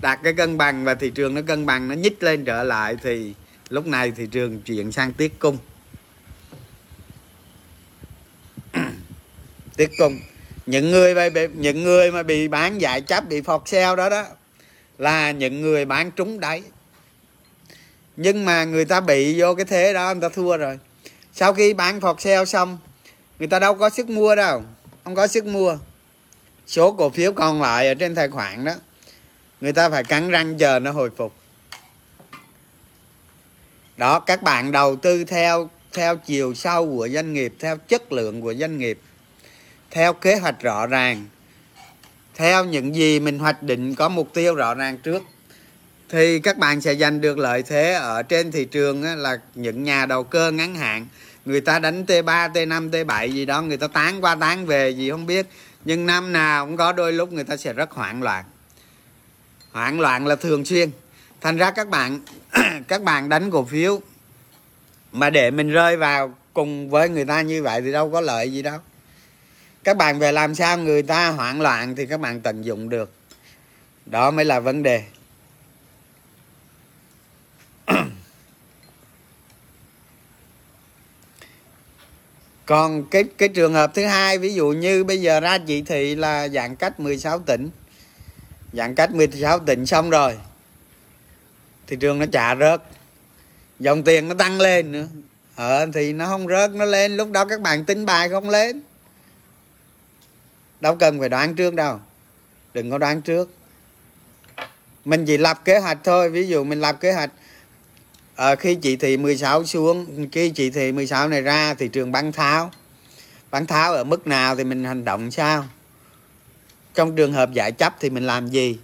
Đạt cái cân bằng và thị trường nó cân bằng nó nhích lên trở lại thì lúc này thị trường chuyển sang tiết cung. Tiết cung những người mà bị, những người mà bị bán giải chấp bị phọt sale đó đó là những người bán trúng đáy. Nhưng mà người ta bị vô cái thế đó người ta thua rồi. Sau khi bán phọt sale xong người ta đâu có sức mua đâu không có sức mua. Số cổ phiếu còn lại ở trên tài khoản đó người ta phải cắn răng chờ nó hồi phục. Đó các bạn đầu tư theo theo chiều sâu của doanh nghiệp theo chất lượng của doanh nghiệp theo kế hoạch rõ ràng. Theo những gì mình hoạch định có mục tiêu rõ ràng trước thì các bạn sẽ giành được lợi thế ở trên thị trường là những nhà đầu cơ ngắn hạn. Người ta đánh T3, T5, T7 gì đó người ta tán qua tán về gì không biết. Nhưng năm nào cũng có đôi lúc người ta sẽ rất hoảng loạn. Hoảng loạn là thường xuyên. Thành ra các bạn các bạn đánh cổ phiếu mà để mình rơi vào cùng với người ta như vậy thì đâu có lợi gì đâu các bạn về làm sao người ta hoảng loạn thì các bạn tận dụng được. Đó mới là vấn đề. Còn cái cái trường hợp thứ hai, ví dụ như bây giờ ra chỉ thị là giãn cách 16 tỉnh. Giãn cách 16 tỉnh xong rồi thị trường nó trả rớt. Dòng tiền nó tăng lên nữa. Ờ thì nó không rớt, nó lên. Lúc đó các bạn tính bài không lên đâu cần phải đoán trước đâu. Đừng có đoán trước. Mình chỉ lập kế hoạch thôi. Ví dụ mình lập kế hoạch à, khi chỉ thị 16 xuống khi chỉ thị 16 này ra thị trường bán tháo. Bán tháo ở mức nào thì mình hành động sao? Trong trường hợp giải chấp thì mình làm gì?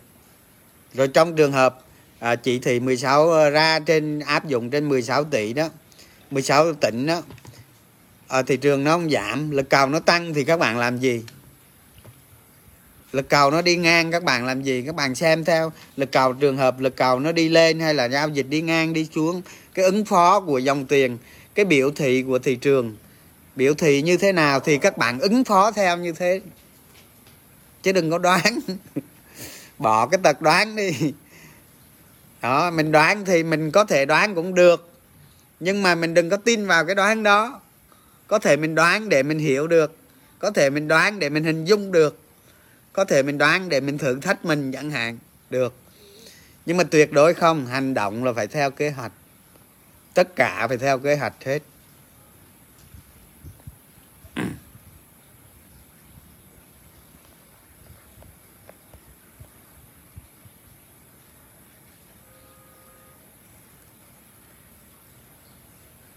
Rồi trong trường hợp à, chỉ thị 16 ờ, ra trên áp dụng trên 16 tỷ đó 16 tỉnh đó à, thị trường nó không giảm lực cầu nó tăng thì các bạn làm gì? Lực cầu nó đi ngang, các bạn làm gì? Các bạn xem theo, lực cầu, trường hợp lực cầu nó đi lên hay là giao dịch đi ngang, đi xuống, cái ứng phó của dòng tiền, cái biểu thị của thị trường. Biểu thị như thế nào thì các bạn ứng phó theo như thế. Chứ đừng có đoán. Bỏ cái tật đoán đi. Đó, mình đoán thì mình có thể đoán cũng được. Nhưng mà mình đừng có tin vào cái đoán đó. Có thể mình đoán để mình hiểu được. Có thể mình đoán để mình hình dung được có thể mình đoán để mình thử thách mình chẳng hạn. Được. Nhưng mà tuyệt đối không, hành động là phải theo kế hoạch. Tất cả phải theo kế hoạch hết.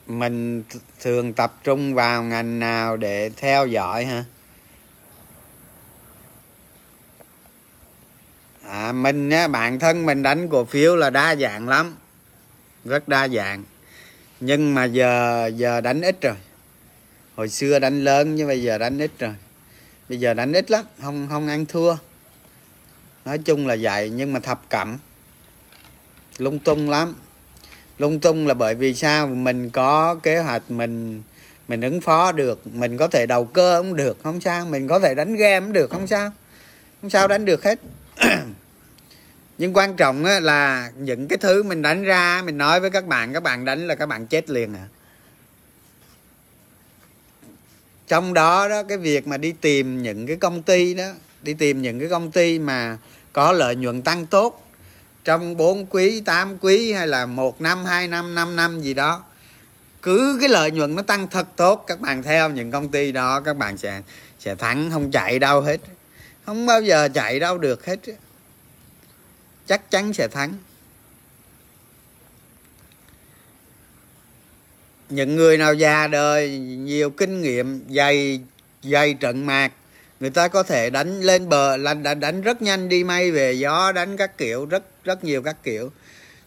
Mình thường tập trung vào ngành nào để theo dõi hả? À, mình á, bản thân mình đánh cổ phiếu là đa dạng lắm. Rất đa dạng. Nhưng mà giờ giờ đánh ít rồi. Hồi xưa đánh lớn nhưng bây giờ đánh ít rồi. Bây giờ đánh ít lắm không không ăn thua. Nói chung là vậy nhưng mà thập cẩm. Lung tung lắm. Lung tung là bởi vì sao? Mình có kế hoạch mình mình ứng phó được. Mình có thể đầu cơ cũng được không sao. Mình có thể đánh game cũng được không sao. Không sao đánh được hết. nhưng quan trọng là những cái thứ mình đánh ra, mình nói với các bạn các bạn đánh là các bạn chết liền à. Trong đó đó, cái việc mà đi tìm những cái công ty đó, đi tìm những cái công ty mà có lợi nhuận tăng tốt trong 4 quý 8 quý hay là một năm, hai năm 5 năm gì đó, cứ cái lợi nhuận nó tăng thật tốt, các bạn theo những công ty đó, các bạn sẽ sẽ thắng, không chạy đâu hết. Không bao giờ chạy đâu được hết chắc chắn sẽ thắng. Những người nào già đời nhiều kinh nghiệm dày dày trận mạc người ta có thể đánh lên bờ là đánh, đánh rất nhanh đi may về gió đánh các kiểu rất rất nhiều các kiểu.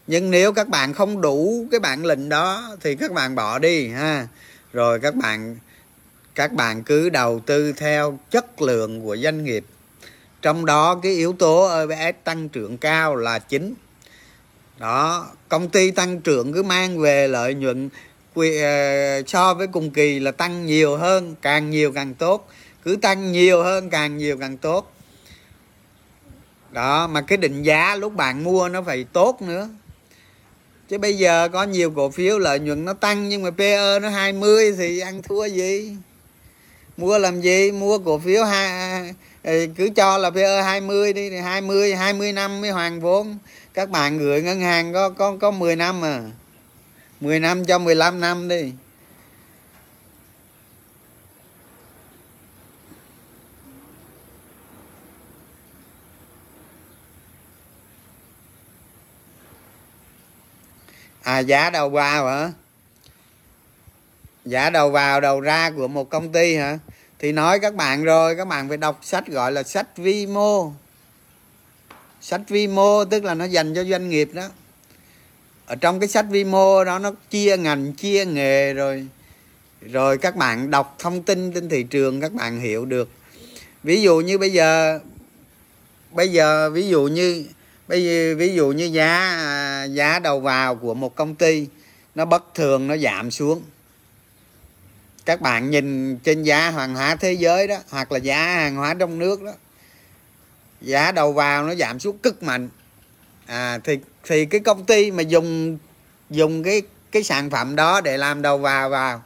Nhưng nếu các bạn không đủ cái bản lĩnh đó thì các bạn bỏ đi ha. Rồi các bạn các bạn cứ đầu tư theo chất lượng của doanh nghiệp trong đó cái yếu tố EPS tăng trưởng cao là chính. Đó, công ty tăng trưởng cứ mang về lợi nhuận ờ, so với cùng kỳ là tăng nhiều hơn, càng nhiều càng tốt. Cứ tăng nhiều hơn, càng nhiều càng tốt. Đó, mà cái định giá lúc bạn mua nó phải tốt nữa. Chứ bây giờ có nhiều cổ phiếu lợi nhuận nó tăng, nhưng mà PE nó 20 thì ăn thua gì? Mua làm gì? Mua cổ phiếu hai cứ cho là PE 20 đi 20 20 năm mới hoàn vốn. Các bạn gửi ngân hàng có có có 10 năm mà 10 năm cho 15 năm đi. À giá đầu vào hả? Giá đầu vào, đầu ra của một công ty hả? Thì nói các bạn rồi, các bạn phải đọc sách gọi là sách vi mô. Sách vi mô tức là nó dành cho doanh nghiệp đó. Ở trong cái sách vi mô đó, nó chia ngành, chia nghề rồi rồi các bạn đọc thông tin trên thị trường, các bạn hiểu được. Ví dụ như bây giờ bây giờ ví dụ như, bây giờ ví dụ như giá à, giá đầu vào của một công ty, nó bất thường, nó giảm xuống các bạn nhìn trên giá hàng hóa thế giới đó hoặc là giá hàng hóa trong nước đó giá đầu vào nó giảm xuống cực mạnh. À thì thì cái công ty mà dùng dùng cái cái sản phẩm đó để làm đầu vào vào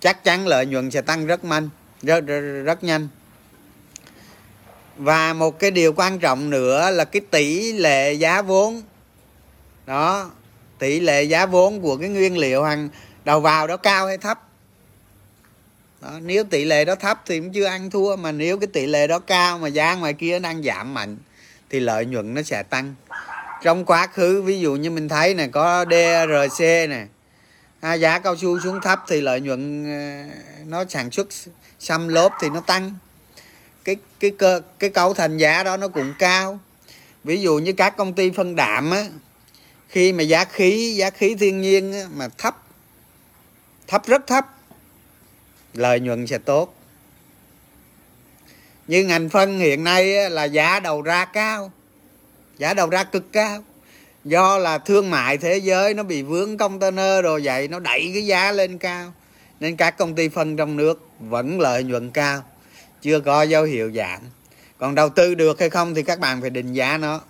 chắc chắn lợi nhuận sẽ tăng rất mạnh rất, rất, rất nhanh. Và một cái điều quan trọng nữa là cái tỷ lệ giá vốn. Đó tỷ lệ giá vốn của cái nguyên liệu hàng đầu vào đó cao hay thấp? Đó, nếu tỷ lệ đó thấp thì cũng chưa ăn thua mà nếu cái tỷ lệ đó cao mà giá ngoài kia đang giảm mạnh thì lợi nhuận nó sẽ tăng. Trong quá khứ ví dụ như mình thấy này có DRC này à, giá cao su xuống thấp thì lợi nhuận ờ, nó sản xuất xăm lốp thì nó tăng. Cái cái cơ cái cấu thành giá đó nó cũng cao. Ví dụ như các công ty phân đạm á khi mà giá khí giá khí thiên nhiên á, mà thấp thấp rất thấp lợi nhuận sẽ tốt. Như ngành phân hiện nay là giá đầu ra cao. Giá đầu ra cực cao. Do là thương mại thế giới nó bị vướng container rồi vậy, nó đẩy cái giá lên cao. Nên các công ty phân trong nước vẫn lợi nhuận cao. Chưa có dấu hiệu giảm. Còn đầu tư được hay không thì các bạn phải định giá nó.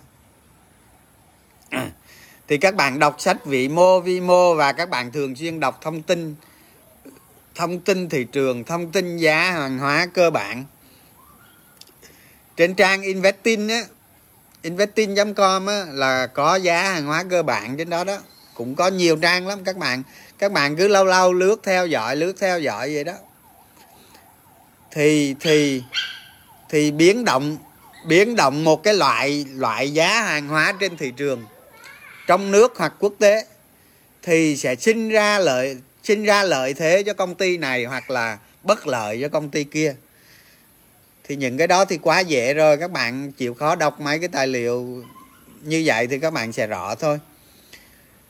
Thì các bạn đọc sách vị mô, vi mô và các bạn thường xuyên đọc thông tin thông tin thị trường thông tin giá hàng hóa cơ bản. Trên trang investing á investing.com á, là có giá hàng hóa cơ bản trên đó đó. Cũng có nhiều trang lắm các bạn. Các bạn cứ lâu lâu lướt theo dõi lướt theo dõi vậy đó. Thì thì thì biến động biến động một cái loại loại giá hàng hóa trên thị trường trong nước hoặc quốc tế thì sẽ sinh ra lợi sinh ra lợi thế cho công ty này hoặc là bất lợi cho công ty kia. Thì những cái đó thì quá dễ rồi các bạn chịu khó đọc mấy cái tài liệu như vậy thì các bạn sẽ rõ thôi.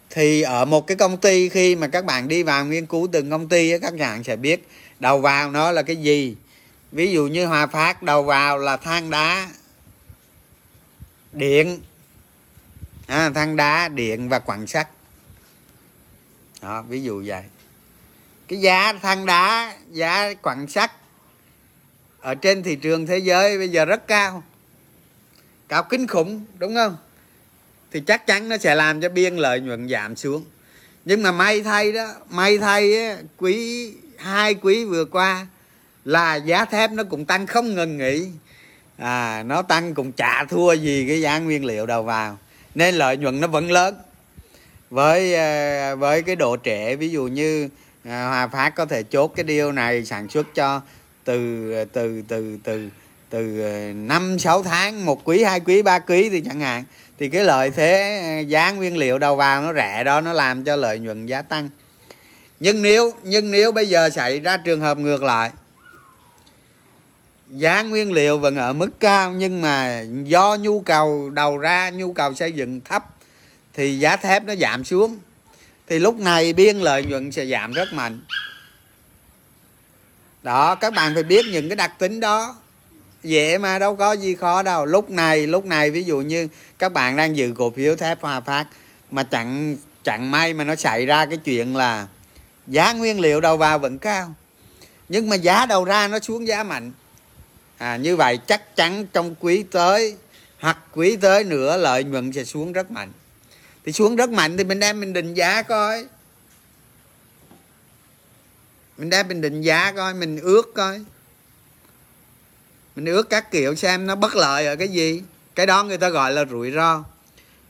Thì ở một cái công ty khi mà các bạn đi vào nghiên cứu từng công ty các bạn sẽ biết đầu vào nó là cái gì. Ví dụ như hòa phát đầu vào là than đá điện. À, than đá điện và quặng sắt. Đó ví dụ vậy cái giá than đá giá quặng sắt ở trên thị trường thế giới bây giờ rất cao. Cao kinh khủng đúng không? Thì chắc chắn nó sẽ làm cho biên lợi nhuận giảm xuống. Nhưng mà may thay đó may thay ấy, quý hai quý vừa qua là giá thép nó cũng tăng không ngừng nghỉ. À nó tăng cũng chả thua gì cái giá nguyên liệu đầu vào. Nên lợi nhuận nó vẫn lớn. Với à, với cái độ trễ ví dụ như à, Hòa Phát có thể chốt cái điều này sản xuất cho từ từ từ từ từ à, năm sáu tháng một quý hai quý ba quý thì chẳng hạn. Thì cái lợi thế ờ, giá nguyên liệu đầu vào nó rẻ đó nó làm cho lợi nhuận giá tăng. Nhưng nếu nhưng nếu bây giờ xảy ra trường hợp ngược lại giá nguyên liệu vẫn ở mức cao nhưng mà do nhu cầu đầu ra nhu cầu xây dựng thấp thì giá thép nó giảm xuống thì lúc này biên lợi nhuận sẽ giảm rất mạnh. Đó các bạn phải biết những cái đặc tính đó. Dễ mà đâu có gì khó đâu. Lúc này lúc này ví dụ như các bạn đang giữ cổ phiếu thép hòa phát mà chẳng chẳng may mà nó xảy ra cái chuyện là giá nguyên liệu đầu vào vẫn cao. Nhưng mà giá đầu ra nó xuống giá mạnh. À, như vậy chắc chắn trong quý tới hoặc quý tới nữa lợi nhuận sẽ xuống rất mạnh thì xuống rất mạnh thì mình đem mình định giá coi. Mình đem mình định giá coi, mình ước coi. Mình ước các kiểu xem nó bất lợi ở cái gì. Cái đó người ta gọi là rủi ro.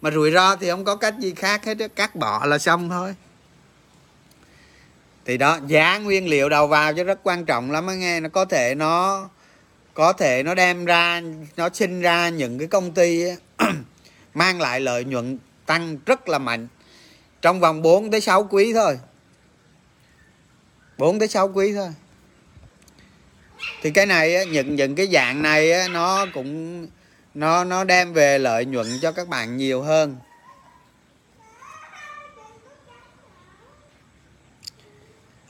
Mà rủi ro thì không có cách gì khác hết cắt bỏ là xong thôi. Thì đó, giá nguyên liệu đầu vào cho rất quan trọng lắm á nghe. Nó có thể nó, có thể nó đem ra, nó sinh ra những cái công ty mang lại lợi nhuận tăng rất là mạnh. Trong vòng 4 tới 6 quý thôi. 4 tới 6 quý thôi. Thì cái này những những cái dạng này nó cũng nó nó đem về lợi nhuận cho các bạn nhiều hơn.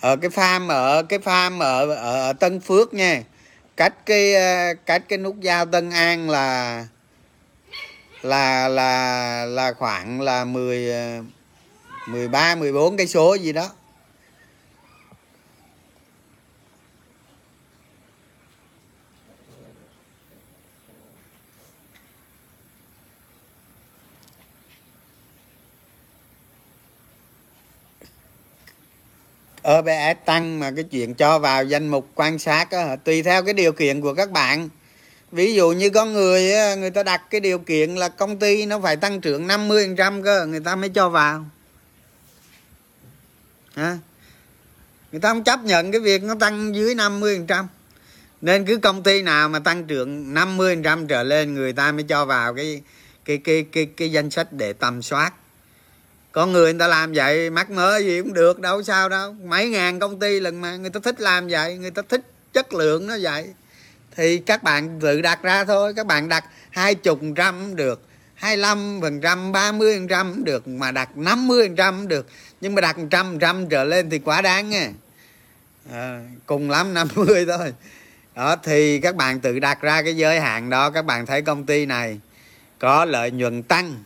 Ở cái farm ở cái farm ở, ở Tân Phước nha. Cách cái ờ, cách cái nút giao Tân An là là là là khoảng là 10 13 14 cái số gì đó. OBS tăng mà cái chuyện cho vào danh mục quan sát đó, tùy theo cái điều kiện của các bạn ví dụ như con người người ta đặt cái điều kiện là công ty nó phải tăng trưởng 50% cơ người ta mới cho vào. À, người ta không chấp nhận cái việc nó tăng dưới 50%, nên cứ công ty nào mà tăng trưởng 50% trở lên người ta mới cho vào cái cái cái cái cái danh sách để tầm soát. Con người người ta làm vậy mắc mớ gì cũng được đâu sao đâu. Mấy ngàn công ty lần mà người ta thích làm vậy người ta thích chất lượng nó vậy thì các bạn tự đặt ra thôi các bạn đặt hai chục trăm được 25 phần trăm 30 phần trăm được mà đặt 50 phần trăm được. Nhưng mà đặt trăm trăm trở lên thì quá đáng nha. À, cùng lắm 50 thôi. Đó thì các bạn tự đặt ra cái giới hạn đó các bạn thấy công ty này có lợi nhuận tăng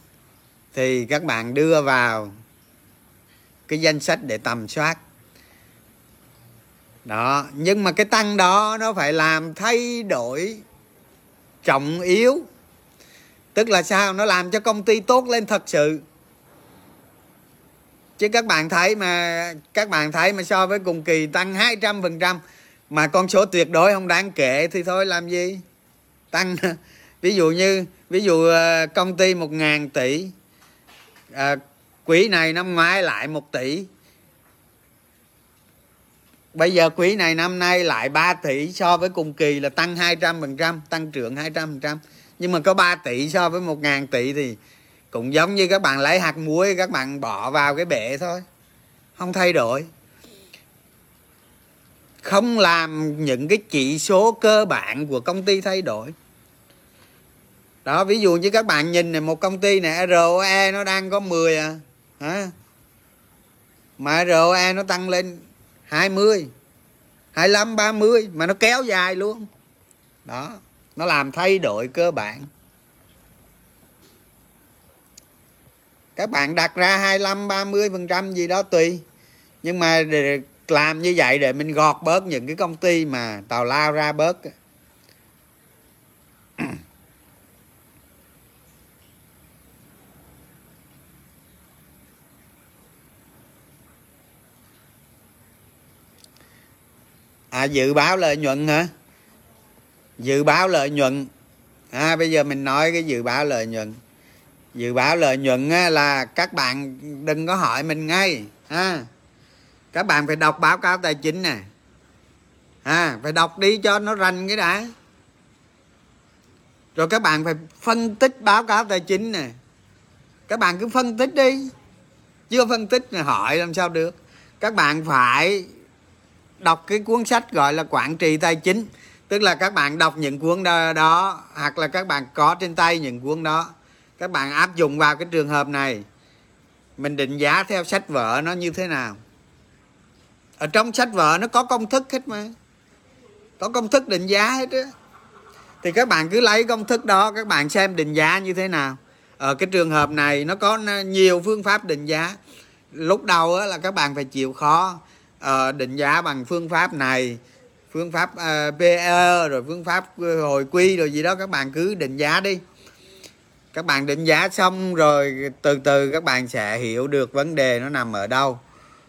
thì các bạn đưa vào cái danh sách để tầm soát đó nhưng mà cái tăng đó nó phải làm thay đổi trọng yếu. Tức là sao? Nó làm cho công ty tốt lên thật sự. Chứ các bạn thấy mà các bạn thấy mà so với cùng kỳ tăng 200 phần trăm mà con số tuyệt đối không đáng kể thì thôi làm gì? Tăng ví dụ như ví dụ ờ, công ty một ngàn tỷ à, quý này năm ngoái lại 1 tỷ bây giờ quý này năm nay lại 3 tỷ so với cùng kỳ là tăng 200% tăng trưởng 200% nhưng mà có 3 tỷ so với 1.000 tỷ thì cũng giống như các bạn lấy hạt muối, các bạn bỏ vào cái bể thôi. Không thay đổi. Không làm những cái chỉ số cơ bản của công ty thay đổi. Đó, ví dụ như các bạn nhìn này, một công ty này ROE nó đang có 10 à. Hả? Mà ROE nó tăng lên 20 25 30 mà nó kéo dài luôn. Đó, nó làm thay đổi cơ bản. Các bạn đặt ra 25 30 phần trăm gì đó tùy. Nhưng mà để làm như vậy để mình gọt bớt những cái công ty mà tào lao ra bớt à dự báo lợi nhuận hả? Dự báo lợi nhuận. À bây giờ mình nói cái dự báo lợi nhuận. Dự báo lợi nhuận là các bạn đừng có hỏi mình ngay, ha. Các bạn phải đọc báo cáo tài chính nè. À phải đọc đi cho nó rành cái đã. Rồi các bạn phải phân tích báo cáo tài chính nè. Các bạn cứ phân tích đi. Chưa phân tích thì hỏi làm sao được. Các bạn phải đọc cái cuốn sách gọi là quản trị tài chính. Tức là các bạn đọc những cuốn đó, đó hoặc là các bạn có trên tay những cuốn đó các bạn áp dụng vào cái trường hợp này. Mình định giá theo sách vở nó như thế nào? Ở trong sách vở nó có công thức hết mà. Có công thức định giá hết á. Thì các bạn cứ lấy công thức đó các bạn xem định giá như thế nào. Ở cái trường hợp này nó có nhiều phương pháp định giá. Lúc đầu á, là các bạn phải chịu khó. Ờ, định giá bằng phương pháp này phương pháp ờ, uh, PE rồi phương pháp ờ, hồi quy rồi gì đó các bạn cứ định giá đi. Các bạn định giá xong rồi từ từ các bạn sẽ hiểu được vấn đề nó nằm ở đâu.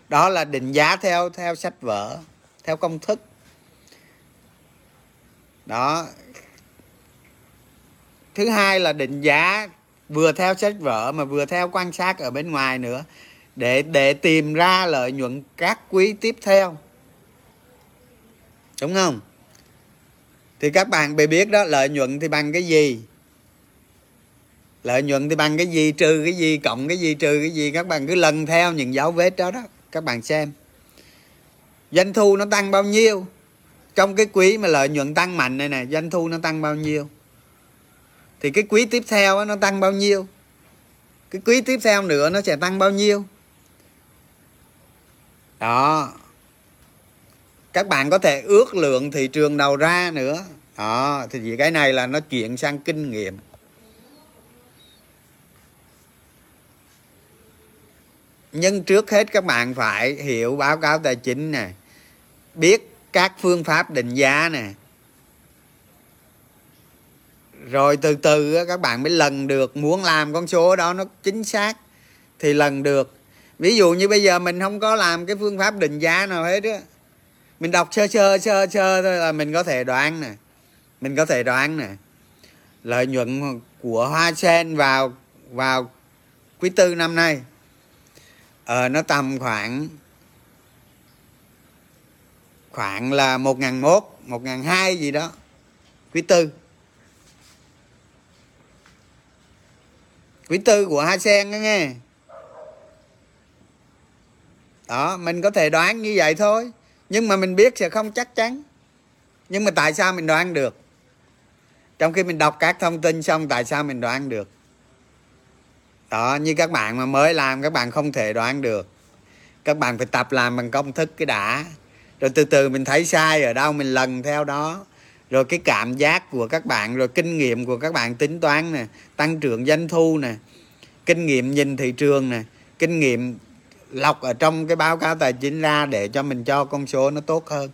Đó là định giá theo theo sách vở theo công thức. Đó. Thứ hai là định giá vừa theo sách vở mà vừa theo quan sát ở bên ngoài nữa để để tìm ra lợi nhuận các quý tiếp theo. Đúng không? Thì các bạn bị biết đó, lợi nhuận thì bằng cái gì? Lợi nhuận thì bằng cái gì, trừ cái gì, cộng cái gì, trừ cái gì? Các bạn cứ lần theo những dấu vết đó đó, các bạn xem. Doanh thu nó tăng bao nhiêu? Trong cái quý mà lợi nhuận tăng mạnh này nè, doanh thu nó tăng bao nhiêu? Thì cái quý tiếp theo nó tăng bao nhiêu? Cái quý tiếp theo nữa nó sẽ tăng bao nhiêu? Đó. Các bạn có thể ước lượng thị trường đầu ra nữa. Đó, thì cái này là nó chuyển sang kinh nghiệm. Nhưng trước hết các bạn phải hiểu báo cáo tài chính nè, biết các phương pháp định giá nè. Rồi từ từ các bạn mới lần được muốn làm con số đó nó chính xác, thì lần được ví dụ như bây giờ mình không có làm cái phương pháp định giá nào hết á. Mình đọc sơ sơ sơ sơ thôi là mình có thể đoán nè. Mình có thể đoán nè. Lợi nhuận của hoa sen vào vào quý tư năm nay ờ, nó tầm khoảng khoảng là một ngàn một một ngàn hai gì đó quý tư. Quý tư của Hoa sen đó nghe đó, mình có thể đoán như vậy thôi. Nhưng mà mình biết sẽ không chắc chắn. Nhưng mà tại sao mình đoán được? Trong khi mình đọc các thông tin xong, tại sao mình đoán được? Đó, như các bạn mà mới làm, các bạn không thể đoán được. Các bạn phải tập làm bằng công thức cái đã. Rồi từ từ mình thấy sai ở đâu, mình lần theo đó. Rồi cái cảm giác của các bạn, rồi kinh nghiệm của các bạn tính toán nè, tăng trưởng doanh thu nè, kinh nghiệm nhìn thị trường nè, kinh nghiệm lọc ở trong cái báo cáo tài chính ra để cho mình cho con số nó tốt hơn.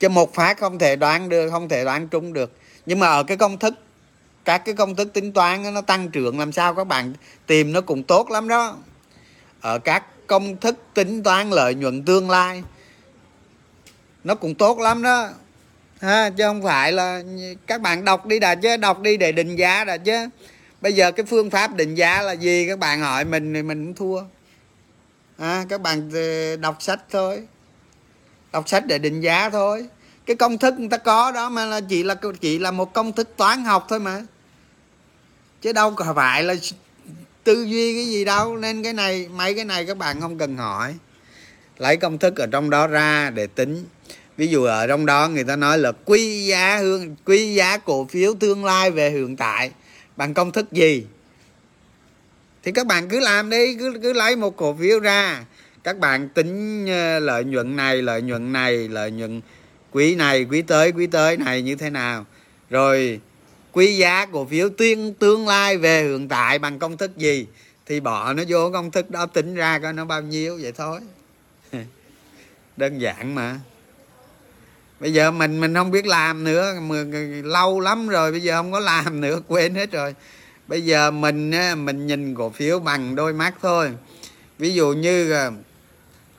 Chứ một phát không thể đoán được, không thể đoán trúng được. Nhưng mà ở cái công thức, các cái công thức tính toán nó tăng trưởng, làm sao các bạn tìm nó cũng tốt lắm đó. Ở các công thức tính toán lợi nhuận tương lai, nó cũng tốt lắm đó. Ha, chứ không phải là, các bạn đọc đi đã chứ, đọc đi để định giá đã chứ bây giờ cái phương pháp định giá là gì? Các bạn hỏi mình thì mình cũng thua. À, các bạn ờ, đọc sách thôi. Đọc sách để định giá thôi. Cái công thức người ta có đó mà là chỉ là chỉ là một công thức toán học thôi mà. Chứ đâu phải là tư duy cái gì đâu. Nên cái này mấy cái này các bạn không cần hỏi. Lấy công thức ở trong đó ra để tính. Ví dụ ở trong đó người ta nói là quy giá hương quy giá cổ phiếu tương lai về hiện tại bằng công thức gì? Thì các bạn cứ làm đi, cứ cứ lấy một cổ phiếu ra. Các bạn tính ờ, lợi nhuận này, lợi nhuận này, lợi nhuận quý này, quý tới quý tới này như thế nào. Rồi, quý giá cổ phiếu tuyên, tương lai về hiện tại bằng công thức gì? Thì bỏ nó vô công thức đó, tính ra coi nó bao nhiêu, vậy thôi. Đơn giản mà bây giờ mình mình không biết làm nữa lâu lắm rồi, bây giờ không có làm nữa, quên hết rồi. Bây giờ mình mình nhìn cổ phiếu bằng đôi mắt thôi. Ví dụ như à,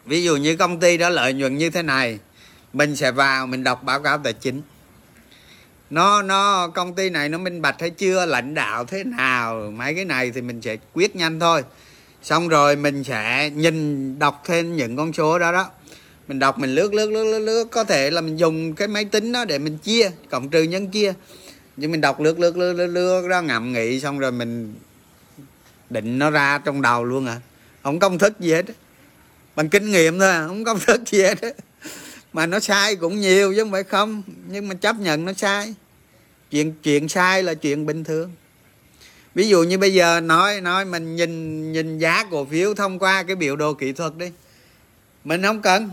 ví dụ như công ty đó lợi nhuận như thế này, mình sẽ vào, mình đọc báo cáo tài chính. Nó nó, công ty này nó minh bạch hay chưa, lãnh đạo thế nào, mấy cái này thì mình sẽ quyết nhanh thôi. Xong rồi mình sẽ nhìn, đọc thêm những con số đó đó mình đọc mình lướt lướt lướt lướt, lướt. có thể là mình dùng cái máy tính đó để mình chia cộng trừ nhân chia. Nhưng mình đọc lướt lướt lướt lướt, lướt ra ngậm nghĩ xong rồi mình định nó ra trong đầu luôn à. Không công thức gì hết bằng kinh nghiệm thôi à. không công thức gì hết mà nó sai cũng nhiều chứ không phải không. Nhưng mà chấp nhận nó sai. Chuyện chuyện sai là chuyện bình thường. Ví dụ như bây giờ nói nói mình nhìn nhìn giá cổ phiếu thông qua cái biểu đồ kỹ thuật đi. Mình không cần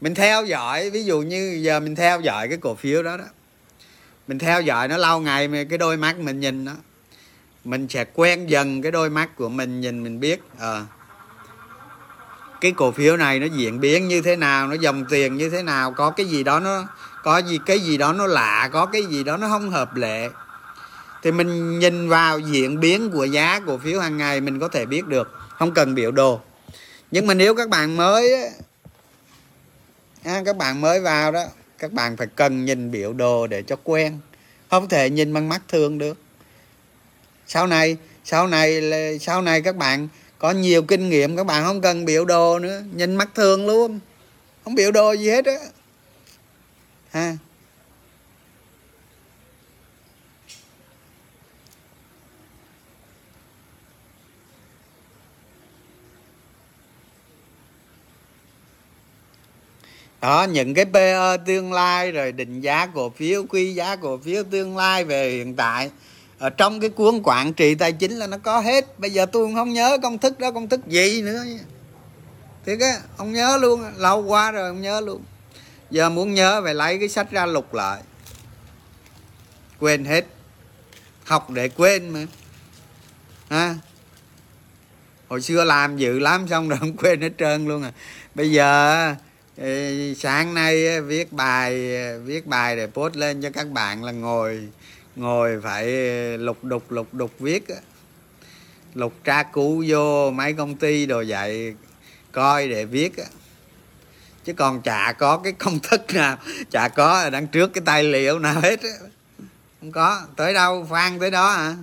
mình theo dõi ví dụ như giờ mình theo dõi cái cổ phiếu đó đó. Mình theo dõi nó lâu ngày mà cái đôi mắt mình nhìn nó. Mình sẽ quen dần cái đôi mắt của mình nhìn mình biết à, cái cổ phiếu này nó diễn biến như thế nào nó dòng tiền như thế nào có cái gì đó nó có gì cái gì đó nó lạ có cái gì đó nó không hợp lệ. Thì mình nhìn vào diễn biến của giá cổ phiếu hàng ngày mình có thể biết được không cần biểu đồ. Nhưng mà nếu các bạn mới à, các bạn mới vào đó các bạn phải cần nhìn biểu đồ để cho quen. Không thể nhìn bằng mắt thường được. Sau này sau này sau này các bạn có nhiều kinh nghiệm các bạn không cần biểu đồ nữa nhìn mắt thường luôn. Không biểu đồ gì hết á. Ha. Đó, những cái PE tương lai rồi định giá cổ phiếu quy giá cổ phiếu tương lai về hiện tại. Ở trong cái cuốn quản trị tài chính là nó có hết. Bây giờ tôi không nhớ công thức đó, công thức gì nữa. Thiệt á, không nhớ luôn lâu qua rồi không nhớ luôn. Giờ muốn nhớ phải lấy cái sách ra lục lại. Quên hết. Học để quên mà. Ha? Hồi xưa làm dữ lắm, xong rồi không quên hết trơn luôn à. Bây giờ sáng nay viết bài viết bài để post lên cho các bạn là ngồi ngồi phải ờ, lục đục lục đục viết lục tra cứu vô mấy công ty đồ dạy coi để viết chứ còn chả có cái công thức nào, chả có, đằng trước cái tài liệu nào hết không có, tới đâu phan tới đó à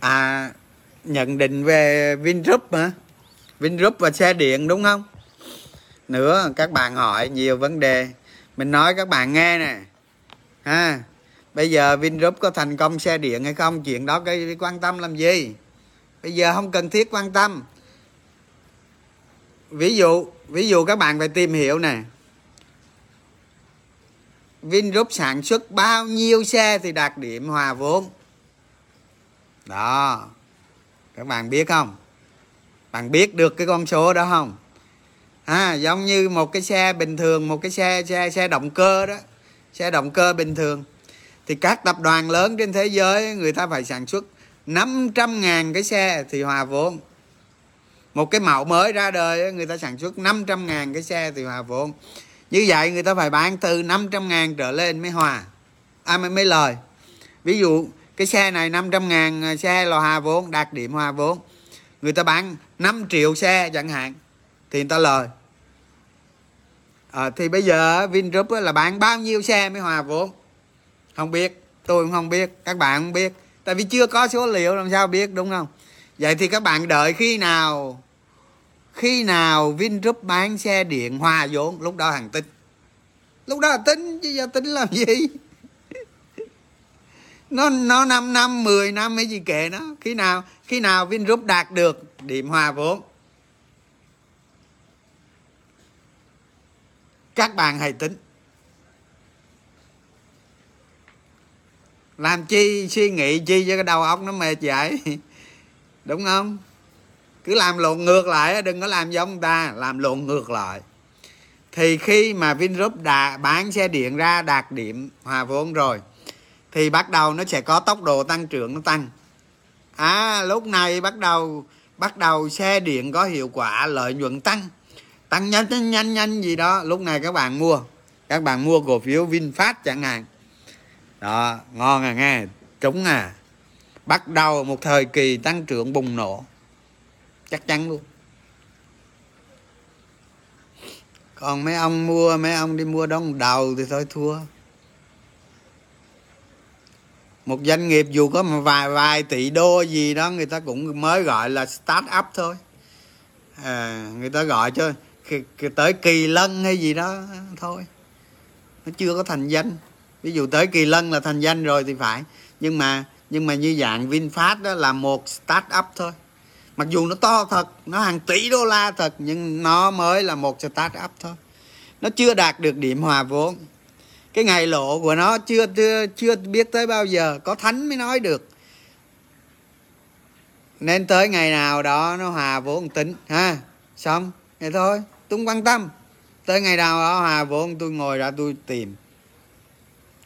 à nhận định về Vingroup hả? Vingroup và xe điện đúng không? Nữa các bạn hỏi nhiều vấn đề. Mình nói các bạn nghe nè. Ha, bây giờ Vingroup có thành công xe điện hay không? Chuyện đó cái quan tâm làm gì? Bây giờ không cần thiết quan tâm. Ví dụ ví dụ các bạn phải tìm hiểu nè. Vingroup sản xuất bao nhiêu xe thì đạt điểm hòa vốn? Đó. Các bạn biết không? Bạn biết được cái con số đó không? À, giống như một cái xe bình thường một cái xe xe xe động cơ đó xe động cơ bình thường. Thì các tập đoàn lớn trên thế giới người ta phải sản xuất 500 ngàn cái xe thì hòa vốn. Một cái mẫu mới ra đời người ta sản xuất 500 ngàn cái xe thì hòa vốn. Như vậy người ta phải bán từ 500 ngàn trở lên mới hòa. À mới, mới lời. Ví dụ cái xe này 500 ngàn à, xe là hòa vốn đạt điểm hòa vốn. Người ta bán 5 triệu xe chẳng hạn thì người ta lời. À, thì bây giờ Vingroup là bán bao nhiêu xe mới hòa vốn? Không biết tôi cũng không biết các bạn không biết. Tại vì chưa có số liệu làm sao biết đúng không? Vậy thì các bạn đợi khi nào khi nào Vingroup bán xe điện hòa vốn? Lúc đó hàng tính lúc đó là tính chứ giờ tính làm gì? Nó nó 5 năm 10 năm hay gì kệ nó. Khi nào khi nào Vingroup đạt được, điểm hòa vốn. Các bạn hãy tính. Làm chi suy nghĩ chi cho cái đầu óc nó mệt vậy? Đúng không? Cứ làm lộn ngược lại, đừng có làm giống người ta, làm lộn ngược lại. Thì khi mà Vingroup đã bán xe điện ra đạt điểm hòa vốn rồi thì bắt đầu nó sẽ có tốc độ tăng trưởng nó tăng. À lúc này bắt đầu bắt đầu xe điện có hiệu quả, lợi nhuận tăng. Tăng nhanh nhanh nhanh nhanh gì đó. Lúc này các bạn mua, các bạn mua cổ phiếu vinfast chẳng hạn. Đó, ngon à nghe, trúng à. Bắt đầu một thời kỳ tăng trưởng bùng nổ. Chắc chắn luôn. Còn mấy ông mua, mấy ông đi mua đóng đầu thì thôi thua một doanh nghiệp dù có một vài vài tỷ đô gì đó người ta cũng mới gọi là start up thôi. À, người ta gọi cho tới kỳ lân hay gì đó thôi. Nó chưa có thành danh. Ví dụ tới kỳ lân là thành danh rồi thì phải. Nhưng mà nhưng mà như dạng vinfast đó là một start up thôi. Mặc dù nó to thật nó hàng tỷ đô la thật nhưng nó mới là một start up thôi. Nó chưa đạt được điểm hòa vốn cái ngày lộ của nó chưa chưa chưa biết tới bao giờ, có thánh mới nói được. Nên tới ngày nào đó nó hòa vốn tính, ha, xong, vậy thôi tôi không quan tâm. Tới ngày nào đó hòa vốn, tôi ngồi ra tôi tìm.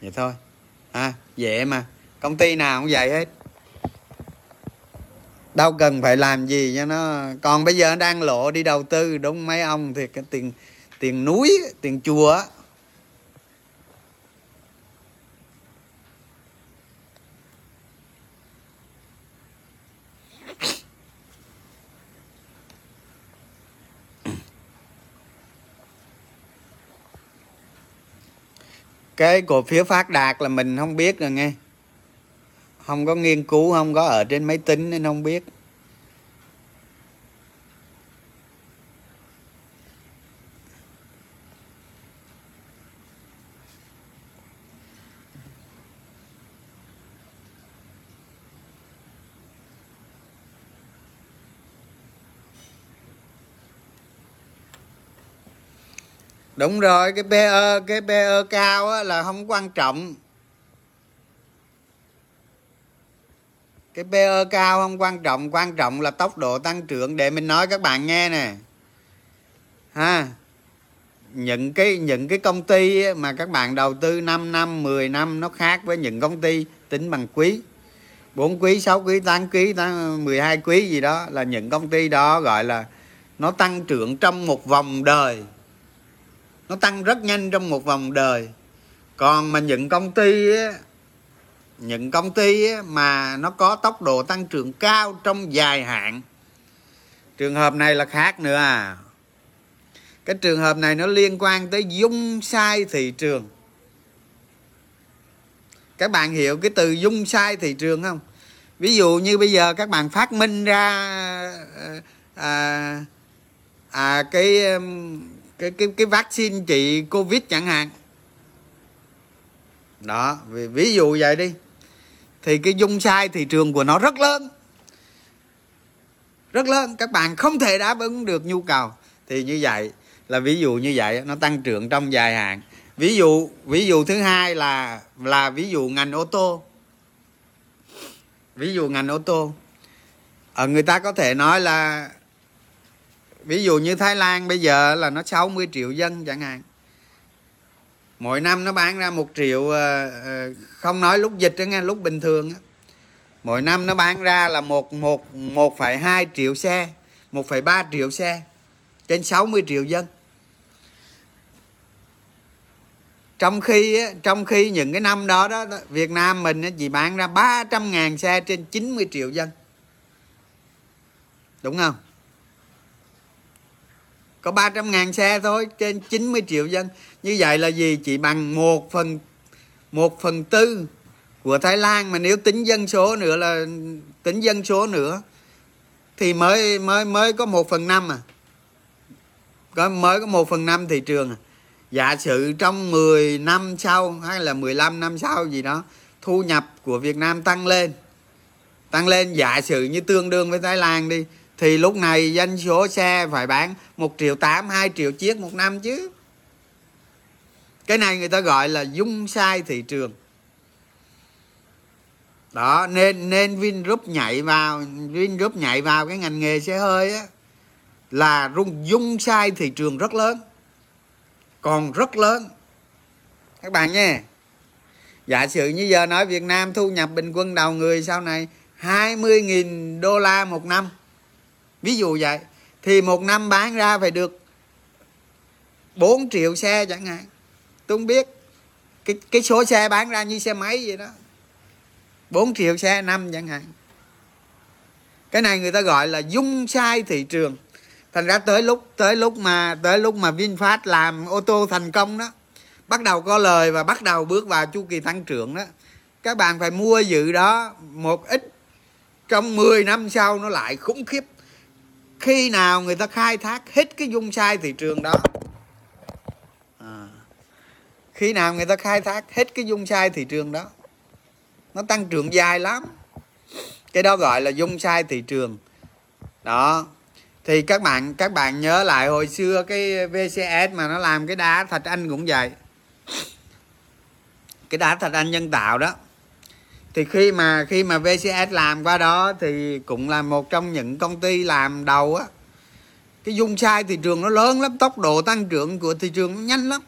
Vậy thôi, ha, dễ mà, công ty nào cũng vậy hết. Đâu cần phải làm gì cho nó. Còn bây giờ đang lộ đi đầu tư, đúng, mấy ông thì cái tiền tiền núi, tiền chùa cái cổ phiếu phát đạt là mình không biết rồi nghe. Không có nghiên cứu, không có ở trên máy tính nên không biết. Đúng rồi cái PE cái PE cao á, là không quan trọng. Cái PE cao không quan trọng quan trọng là tốc độ tăng trưởng. Để mình nói các bạn nghe nè. Ha. Những cái những cái công ty mà các bạn đầu tư 5 năm 10 năm nó khác với những công ty tính bằng quý. 4 quý 6 quý 8 quý 12 quý gì đó là những công ty đó gọi là nó tăng trưởng trong một vòng đời nó tăng rất nhanh trong một vòng đời. Còn mà những công ty những công ty mà nó có tốc độ tăng trưởng cao trong dài hạn. Trường hợp này là khác nữa à. Cái trường hợp này nó liên quan tới dung sai thị trường. Các bạn hiểu cái từ dung sai thị trường không? Ví dụ như bây giờ các bạn phát minh ra à, à, cái cái cái cái vaccine trị covid chẳng hạn. Đó ví, ví dụ vậy đi. Thì cái dung sai thị trường của nó rất lớn. Rất lớn các bạn không thể đáp ứng được nhu cầu. Thì như vậy là ví dụ như vậy nó tăng trưởng trong dài hạn. Ví dụ ví dụ thứ hai là là ví dụ ngành ô tô. Ví dụ ngành ô tô. Ở người ta có thể nói là ví dụ như Thái Lan bây giờ là nó 60 triệu dân chẳng hạn. Mỗi năm nó bán ra một triệu ờ, ờ, không nói lúc dịch đó nghe, lúc bình thường mỗi năm nó bán ra là một một một phẩy hai triệu xe, một phẩy ba triệu xe trên 60 triệu dân. Trong khi trong khi những cái năm đó đó Việt Nam mình chỉ bán ra 300 ngàn xe trên 90 triệu dân. Đúng không? Có 300 ngàn xe thôi, trên 90 triệu dân. Như vậy là gì? Chỉ bằng một phần một phần tư của Thái Lan. Mà nếu tính dân số nữa là, tính dân số nữa, thì mới mới mới có một phần năm à. Có, mới có một phần năm thị trường à. Giả sử trong 10 năm sau, hay là 15 năm sau gì đó, thu nhập của Việt Nam tăng lên. Tăng lên giả sử như tương đương với Thái Lan đi thì lúc này doanh số xe phải bán 1 triệu 8 2 triệu chiếc một năm chứ. Cái này người ta gọi là dung sai thị trường. Đó, nên nên Vingroup nhảy vào, Vingroup nhảy vào cái ngành nghề xe hơi á, là rung, dung sai thị trường rất lớn. Còn rất lớn. Các bạn nha giả sử như giờ nói Việt Nam thu nhập bình quân đầu người sau này 20.000 đô la một năm ví dụ vậy, thì một năm bán ra phải được 4 triệu xe chẳng hạn. Tôi không biết, cái cái số xe bán ra như xe máy vậy đó. 4 triệu xe năm chẳng hạn. Cái này người ta gọi là dung sai thị trường. Thành ra tới lúc tới lúc mà, tới lúc mà vinfast làm ô tô thành công đó, bắt đầu có lời và bắt đầu bước vào chu kỳ tăng trưởng đó, các bạn phải mua dự đó một ít, trong 10 năm sau nó lại khủng khiếp khi nào người ta khai thác hết cái dung sai thị trường đó? À, khi nào người ta khai thác hết cái dung sai thị trường đó? Nó tăng trưởng dài lắm. Cái đó gọi là dung sai thị trường. Đó. Thì các bạn các bạn nhớ lại hồi xưa cái VCS mà nó làm cái đá thạch anh cũng vậy. Cái đá thạch anh nhân tạo đó thì khi mà khi mà VCS làm qua đó thì cũng là một trong những công ty làm đầu á. Cái dung sai thị trường nó lớn lắm, tốc độ tăng trưởng của thị trường nó nhanh lắm.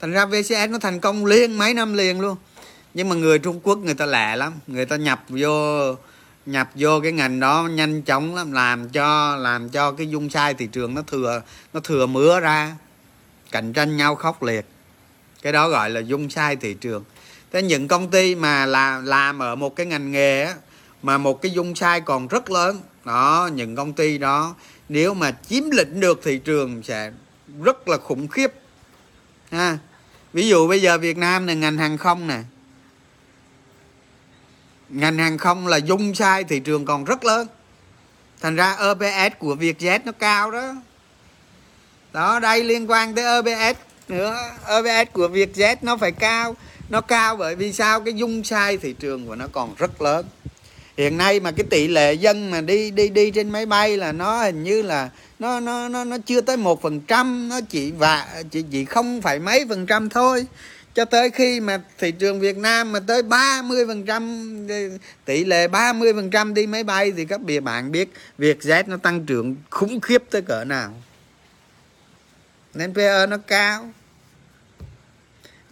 Thành ra VCS nó thành công liên mấy năm liền luôn. Nhưng mà người Trung Quốc người ta lẹ lắm, người ta nhập vô nhập vô cái ngành đó nhanh chóng lắm, làm cho làm cho cái dung sai thị trường nó thừa nó thừa mứa ra, cạnh tranh nhau khốc liệt. Cái đó gọi là dung sai thị trường thế những công ty mà là làm ở một cái ngành nghề á, mà một cái dung sai còn rất lớn. Đó những công ty đó nếu mà chiếm lĩnh được thị trường sẽ rất là khủng khiếp. Ha. Ví dụ bây giờ Việt Nam này ngành hàng không nè. Ngành hàng không là dung sai thị trường còn rất lớn. Thành ra EPS của Vietjet nó cao đó. Đó đây liên quan tới EPS nữa. EPS của Vietjet nó phải cao nó cao bởi vì sao? Cái dung sai thị trường của nó còn rất lớn. Hiện nay mà cái tỷ lệ dân mà đi đi đi trên máy bay là nó hình như là nó nó nó nó chưa tới một phần trăm, nó chỉ và chỉ chỉ không phải mấy phần trăm thôi. Cho tới khi mà thị trường Việt Nam mà tới 30 phần trăm, tỷ lệ 30 phần trăm đi máy bay thì các bìa bạn biết Vietjet nó tăng trưởng khủng khiếp tới cỡ nào. Nên PE nó cao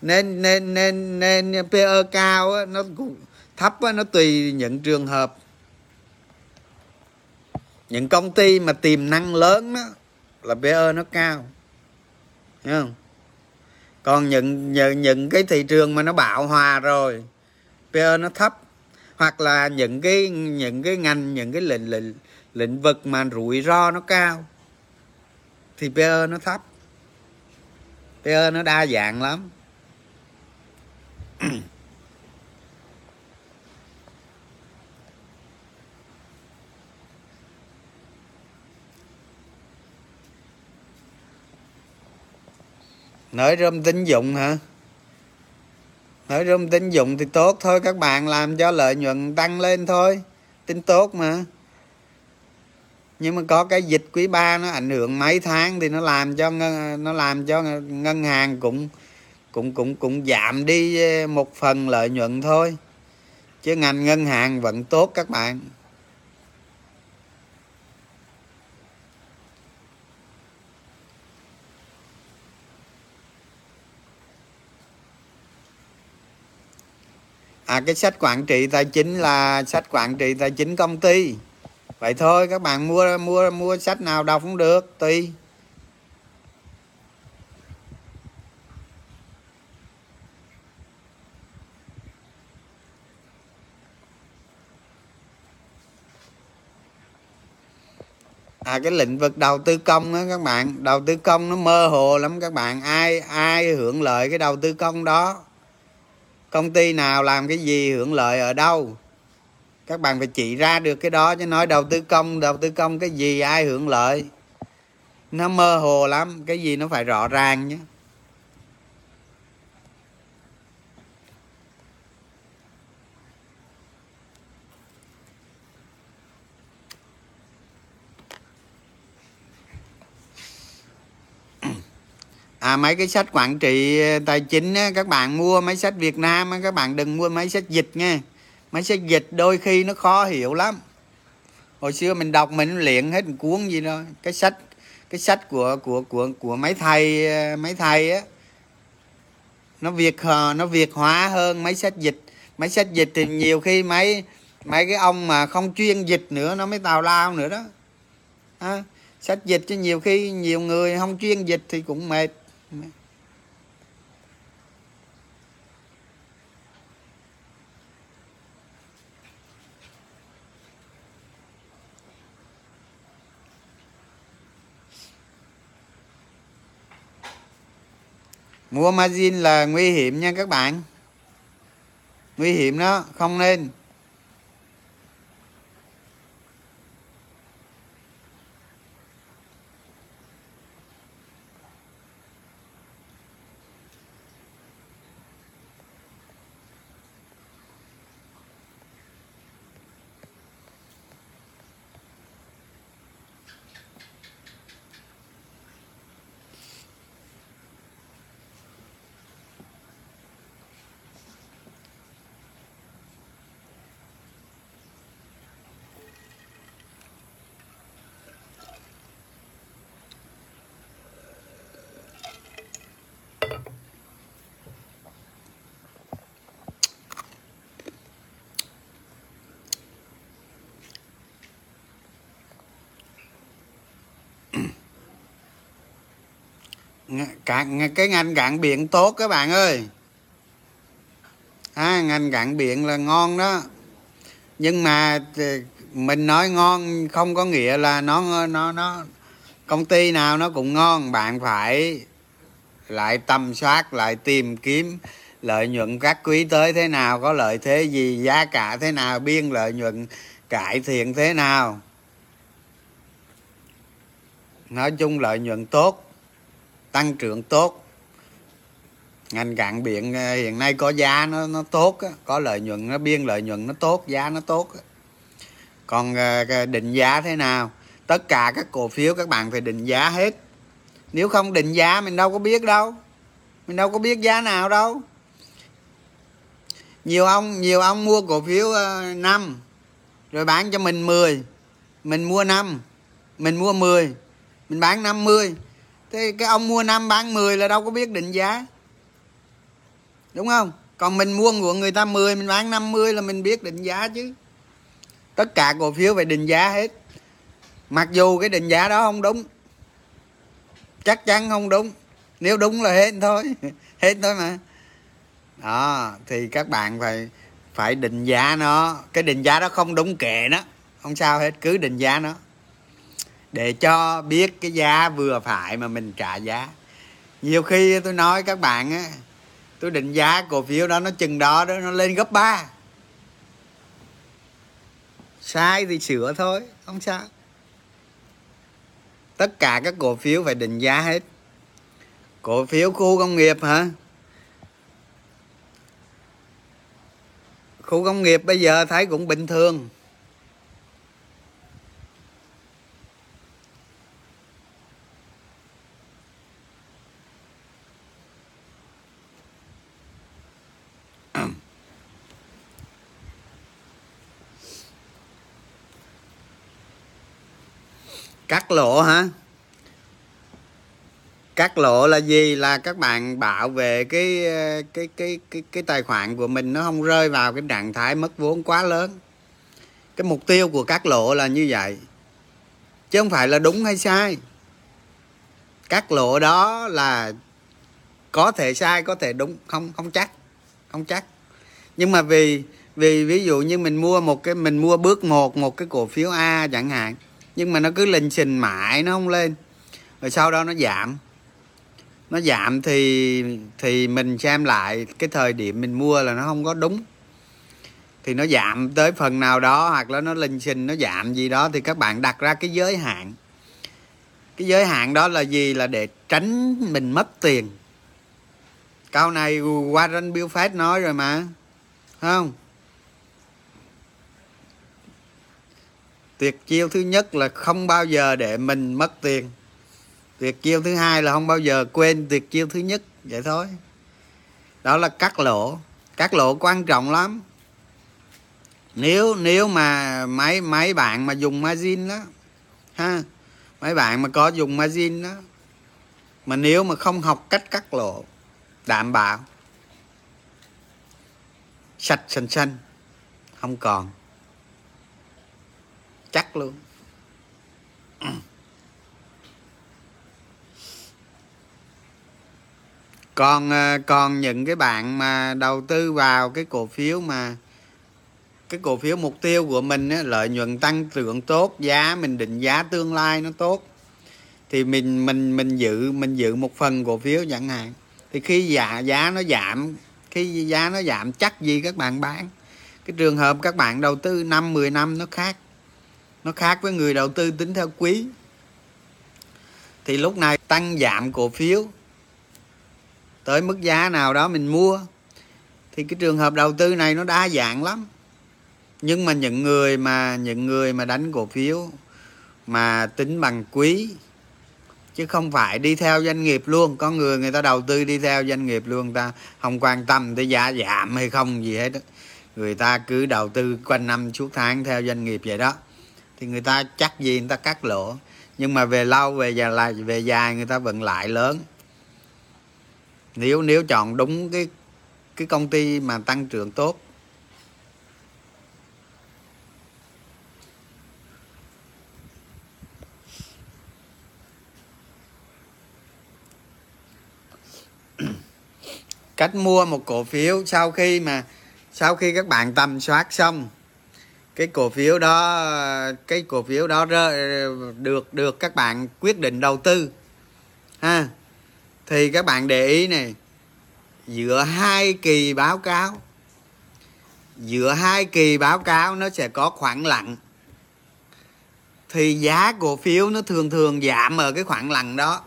nên nên nên nên PE cao á, nó cũng thấp á, nó tùy những trường hợp. Những công ty mà tiềm năng lớn đó là PE nó cao. Thấy không? Còn những, những những cái thị trường mà nó bạo hòa rồi PE nó thấp. Hoặc là những cái những cái ngành những cái lĩnh lĩnh lĩnh vực mà rủi ro nó cao thì PE nó thấp. PE nó đa dạng lắm. nói rơm tín dụng hả? Nói rơm tín dụng thì tốt thôi các bạn làm cho lợi nhuận tăng lên thôi. Tính tốt mà. Nhưng mà có cái dịch quý ba nó ảnh hưởng mấy tháng thì nó làm cho ngân, nó làm cho ngân hàng cũng cũng cũng cũng giảm đi ờ, một phần lợi nhuận thôi. Chứ ngành ngân hàng vẫn tốt các bạn. À cái sách quản trị tài chính là sách quản trị tài chính công ty. Vậy thôi, các bạn mua mua mua sách nào đọc cũng được, tùy. À cái lĩnh vực đầu tư công đó các bạn. Đầu tư công nó mơ hồ lắm các bạn. Ai ai hưởng lợi cái đầu tư công đó? Công ty nào làm cái gì hưởng lợi ở đâu? Các bạn phải chỉ ra được cái đó, chứ nói đầu tư công, đầu tư công cái gì ai hưởng lợi? Nó mơ hồ lắm. Cái gì nó phải rõ ràng nhé. À mấy cái sách quản trị ờ, tài chính á, các bạn mua mấy sách Việt Nam á, các bạn đừng mua mấy sách dịch nha. Mấy sách dịch đôi khi nó khó hiểu lắm. Hồi xưa mình đọc mình luyện hết một cuốn gì đó. Cái sách cái sách của của của của mấy thầy ờ, mấy thầy á nó việt nó việt hóa hơn mấy sách dịch. Mấy sách dịch thì nhiều khi mấy mấy cái ông mà không chuyên dịch nữa nó mới tào lao nữa đó. À, sách dịch cho nhiều khi nhiều người không chuyên dịch thì cũng mệt mua margin là nguy hiểm nha các bạn. Nguy hiểm đó không nên. Cạn cái ngành cạn biển tốt các bạn ơi. À, ngành cạn biển là ngon đó. Nhưng mà ờ, mình nói ngon không có nghĩa là nó nó nó công ty nào nó cũng ngon. Bạn phải lại tầm soát lại tìm kiếm lợi nhuận các quý tới thế nào có lợi thế gì giá cả thế nào biên lợi nhuận cải thiện thế nào. Nói chung lợi nhuận tốt tăng trưởng tốt. Ngành cạn biển ờ, hiện nay có giá nó nó tốt có lợi nhuận nó biên lợi nhuận nó tốt giá nó tốt còn ờ, định giá thế nào? Tất cả các cổ phiếu các bạn phải định giá hết. Nếu không định giá mình đâu có biết đâu. Mình đâu có biết giá nào đâu. Nhiều ông nhiều ông mua cổ phiếu ờ, năm rồi bán cho mình 10 mình mua năm mình mua 10 mình bán 50 thế cái ông mua năm bán 10 là đâu có biết định giá. Đúng không? Còn mình mua của người ta 10 mình bán 50 là mình biết định giá chứ. Tất cả cổ phiếu phải định giá hết. Mặc dù cái định giá đó không đúng. Chắc chắn không đúng. Nếu đúng là hết thôi. Hết thôi mà. Đó, thì các bạn phải phải định giá nó. Cái định giá đó không đúng kệ nó. Không sao hết, cứ định giá nó để cho biết cái giá vừa phải mà mình trả giá. Nhiều khi tôi nói các bạn á, tôi định giá cổ phiếu đó, nó chừng đó đó, nó lên gấp 3 sai thì sửa thôi, không sao. Tất cả các cổ phiếu phải định giá hết. Cổ phiếu khu công nghiệp hả? Khu công nghiệp bây giờ thấy cũng bình thường. Cắt lỗ hả? Cắt lỗ là gì? Là các bạn bảo vệ cái cái cái cái cái tài khoản của mình nó không rơi vào cái trạng thái mất vốn quá lớn. Cái mục tiêu của cắt lỗ là như vậy. Chứ không phải là đúng hay sai. Cắt lỗ đó là có thể sai, có thể đúng, không không chắc không chắc. Nhưng mà vì vì ví dụ như mình mua một cái, mình mua bước một một cái cổ phiếu A chẳng hạn nhưng mà nó cứ lình xình mãi, nó không lên. Rồi sau đó nó giảm. Nó giảm thì thì mình xem lại cái thời điểm mình mua là nó không có đúng. Thì nó giảm tới phần nào đó, hoặc là nó linh sinh nó giảm gì đó, thì các bạn đặt ra cái giới hạn. Cái giới hạn đó là gì? Là để tránh mình mất tiền. Câu này Warren Buffett nói rồi mà. Không? Tuyệt chiêu thứ nhất là không bao giờ để mình mất tiền. Tuyệt chiêu thứ hai là không bao giờ quên tuyệt chiêu thứ nhất. Vậy thôi. Đó là cắt lỗ. Cắt lỗ quan trọng lắm. Nếu nếu mà mấy mấy bạn mà dùng margin đó, ha, mấy bạn mà có dùng margin đó, mà nếu mà không học cách cắt lỗ, đảm bảo, sạch xanh xanh, không còn chắc luôn. Còn ờ, còn những cái bạn mà đầu tư vào cái cổ phiếu mà cái cổ phiếu mục tiêu của mình á, lợi nhuận tăng trưởng tốt giá mình định giá tương lai nó tốt thì mình mình mình giữ mình giữ một phần cổ phiếu chẳng hạn. Thì khi giá giá nó giảm khi giá nó giảm chắc gì các bạn bán? Cái trường hợp các bạn đầu tư năm 10 năm nó khác nó khác với người đầu tư tính theo quý. Thì lúc này tăng giảm cổ phiếu. Tới mức giá nào đó mình mua. Thì cái trường hợp đầu tư này nó đa dạng lắm. Nhưng mà những người mà, những người mà đánh cổ phiếu mà tính bằng quý, chứ không phải đi theo doanh nghiệp luôn. Có người người ta đầu tư đi theo doanh nghiệp luôn ta không quan tâm tới giá giảm hay không gì hết đó. người ta cứ đầu tư quanh năm suốt tháng theo doanh nghiệp vậy đó thì người ta chắc gì người ta cắt lỗ. Nhưng mà về lâu, về dài lại, về dài người ta vẫn lại lớn. Nếu nếu chọn đúng cái cái công ty mà tăng trưởng tốt. Cách mua một cổ phiếu sau khi mà, sau khi các bạn tầm soát xong cái cổ phiếu đó, cái cổ phiếu đó được được các bạn quyết định đầu tư, ha. Thì các bạn để ý này, giữa hai kỳ báo cáo, giữa hai kỳ báo cáo nó sẽ có khoảng lặng. Thì giá cổ phiếu nó thường thường giảm ở cái khoảng lặng đó.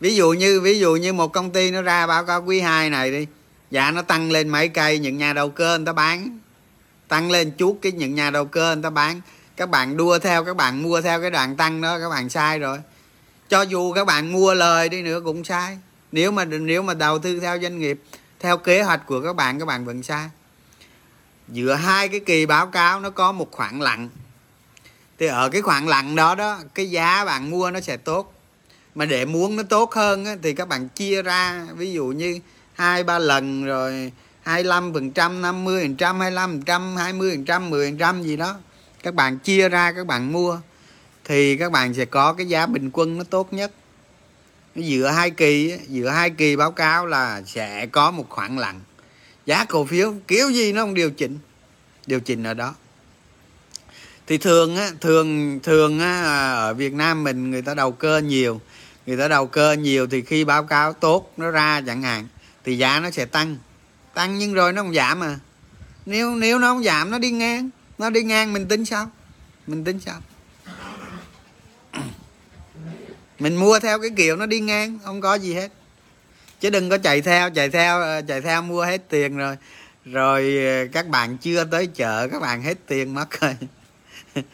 Ví dụ như, ví dụ như một công ty nó ra báo cáo quý 2 này đi, giá nó tăng lên mấy cây, những nhà đầu cơ người ta bán tăng lên chút cái những nhà đầu cơ người ta bán. Các bạn đua theo các bạn mua theo cái đoạn tăng đó các bạn sai rồi. Cho dù các bạn mua lời đi nữa cũng sai. Nếu mà nếu mà đầu tư theo doanh nghiệp theo kế hoạch của các bạn các bạn vẫn sai. Giữa hai cái kỳ báo cáo nó có một khoảng lặng. Thì ở cái khoảng lặng đó đó cái giá bạn mua nó sẽ tốt. Mà để muốn nó tốt hơn á, thì các bạn chia ra. Ví dụ như hai ba lần rồi 25 phần trăm 50 phần trăm 25 phần trăm 20 phần trăm 10 phần trăm gì đó. Các bạn chia ra, các bạn mua, thì các bạn sẽ có cái giá bình quân nó tốt nhất. Giữa hai kỳ giữa hai kỳ báo cáo là sẽ có một khoảng lặng. Giá cổ phiếu, kiểu gì nó không điều chỉnh điều chỉnh ở đó. Thì thường á, thường thường á, ở Việt Nam mình người ta đầu cơ nhiều. Người ta đầu cơ nhiều thì khi báo cáo tốt nó ra chẳng hạn, thì giá nó sẽ tăng tăng nhưng rồi nó không giảm à. Nếu nếu nó không giảm, nó đi ngang. Nó đi ngang, mình tính sao? Mình tính sao? Mình mua theo cái kiểu nó đi ngang, không có gì hết. Chứ đừng có chạy theo chạy theo ờ, chạy theo mua hết tiền rồi rồi ờ, các bạn chưa tới chợ, các bạn hết tiền mất rồi.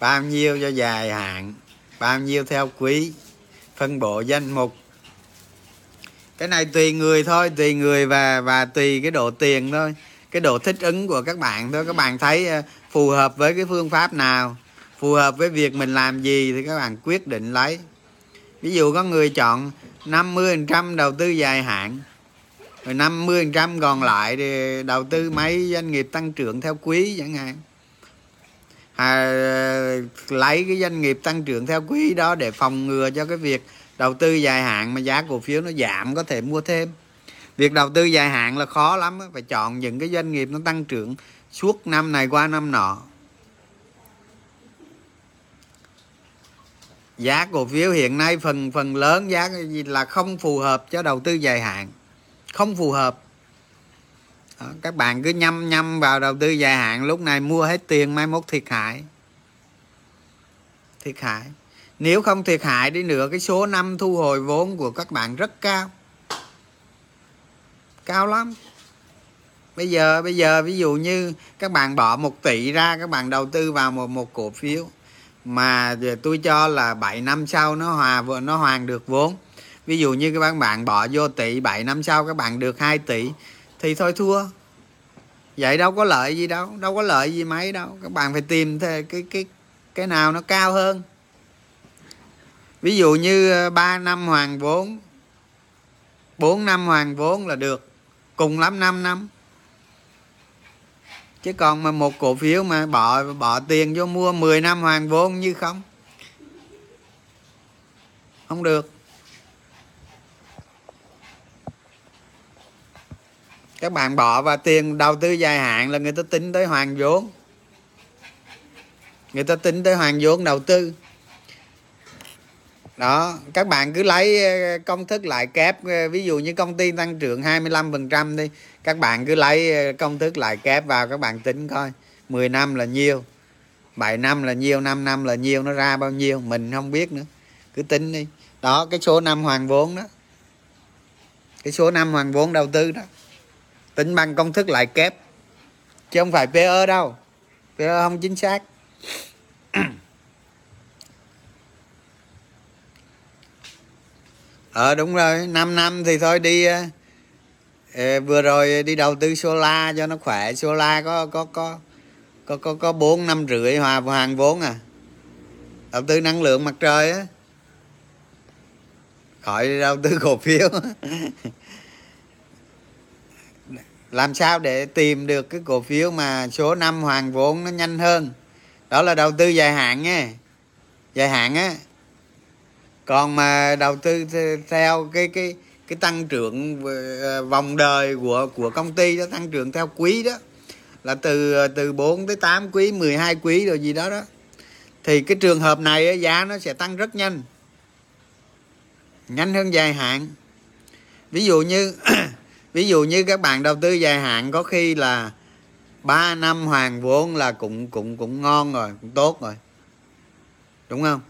Bao nhiêu cho dài hạn? Bao nhiêu theo quý? Phân bổ danh mục. Cái này tùy người thôi, tùy người và và tùy cái độ tiền thôi. Cái độ thích ứng của các bạn thôi. Các bạn thấy ờ, phù hợp với cái phương pháp nào? Phù hợp với việc mình làm gì thì các bạn quyết định lấy. Ví dụ có người chọn 50% đầu tư dài hạn, rồi 50% còn lại thì đầu tư mấy doanh nghiệp tăng trưởng theo quý chẳng hạn à, lấy cái doanh nghiệp tăng trưởng theo quý đó để phòng ngừa cho cái việc đầu tư dài hạn mà giá cổ phiếu nó giảm có thể mua thêm. Việc đầu tư dài hạn là khó lắm phải chọn những cái doanh nghiệp nó tăng trưởng suốt năm này qua năm nọ. Giá cổ phiếu hiện nay phần phần lớn giá là không phù hợp cho đầu tư dài hạn. Không phù hợp đó, các bạn cứ nhâm nhâm vào đầu tư dài hạn lúc này mua hết tiền mai mốt thiệt hại. Thiệt hại. Nếu không thiệt hại đi nữa cái số năm thu hồi vốn của các bạn rất cao. Cao lắm. Bây giờ bây giờ ví dụ như các bạn bỏ một tỷ ra các bạn đầu tư vào một một cổ phiếu mà tôi cho là 7 năm sau nó hòa nó hoàn được vốn. Ví dụ như các bạn bạn bỏ vô tỷ 7 năm sau các bạn được 2 tỷ thì thôi thua. Vậy đâu có lợi gì đâu đâu có lợi gì mấy đâu. Các bạn phải tìm thêm cái cái cái nào nó cao hơn. Ví dụ như ờ, 3 năm hoàng vốn 4 năm hoàng vốn là được, cùng lắm 5 năm. Chứ còn mà một cổ phiếu mà bỏ bỏ tiền vô mua 10 năm hoàng vốn như không. Không được. Các bạn bỏ vào tiền đầu tư dài hạn là người ta tính tới hoàn vốn. Người ta tính tới hoàn vốn đầu tư. Đó, các bạn cứ lấy ờ, công thức lại kép ờ, ví dụ như công ty tăng trưởng 25% đi, các bạn cứ lấy ờ, công thức lại kép vào, các bạn tính coi. 10 năm là nhiêu 7 năm là nhiêu 5 năm là nhiêu, nó ra bao nhiêu, mình không biết nữa. Cứ tính đi. Đó, cái số năm hoàn vốn đó. Cái số năm hoàn vốn đầu tư đó tính bằng công thức lại kép. Chứ không phải PE đâu. PE không chính xác. Ờ đúng rồi. 5 năm thì thôi đi ờ, ờ, vừa rồi đi đầu tư solar cho nó khỏe. Solar có có có có có có bốn năm rưỡi hòa hoàn vốn à. Đầu tư năng lượng mặt trời á. Khỏi đầu tư cổ phiếu. làm sao để tìm được cái cổ phiếu mà số năm hoàn vốn nó nhanh hơn? Đó là đầu tư dài hạn nha dài hạn á. Còn mà đầu tư theo cái cái cái tăng trưởng ờ, vòng đời của của công ty đó, tăng trưởng theo quý đó, là từ từ 4 tới 8 quý 12 quý rồi gì đó đó, thì cái trường hợp này giá nó sẽ tăng rất nhanh. Nhanh hơn dài hạn. Ví dụ như ví dụ như các bạn đầu tư dài hạn, có khi là 3 năm hoàn vốn là cũng cũng cũng ngon rồi, cũng tốt rồi. Đúng không?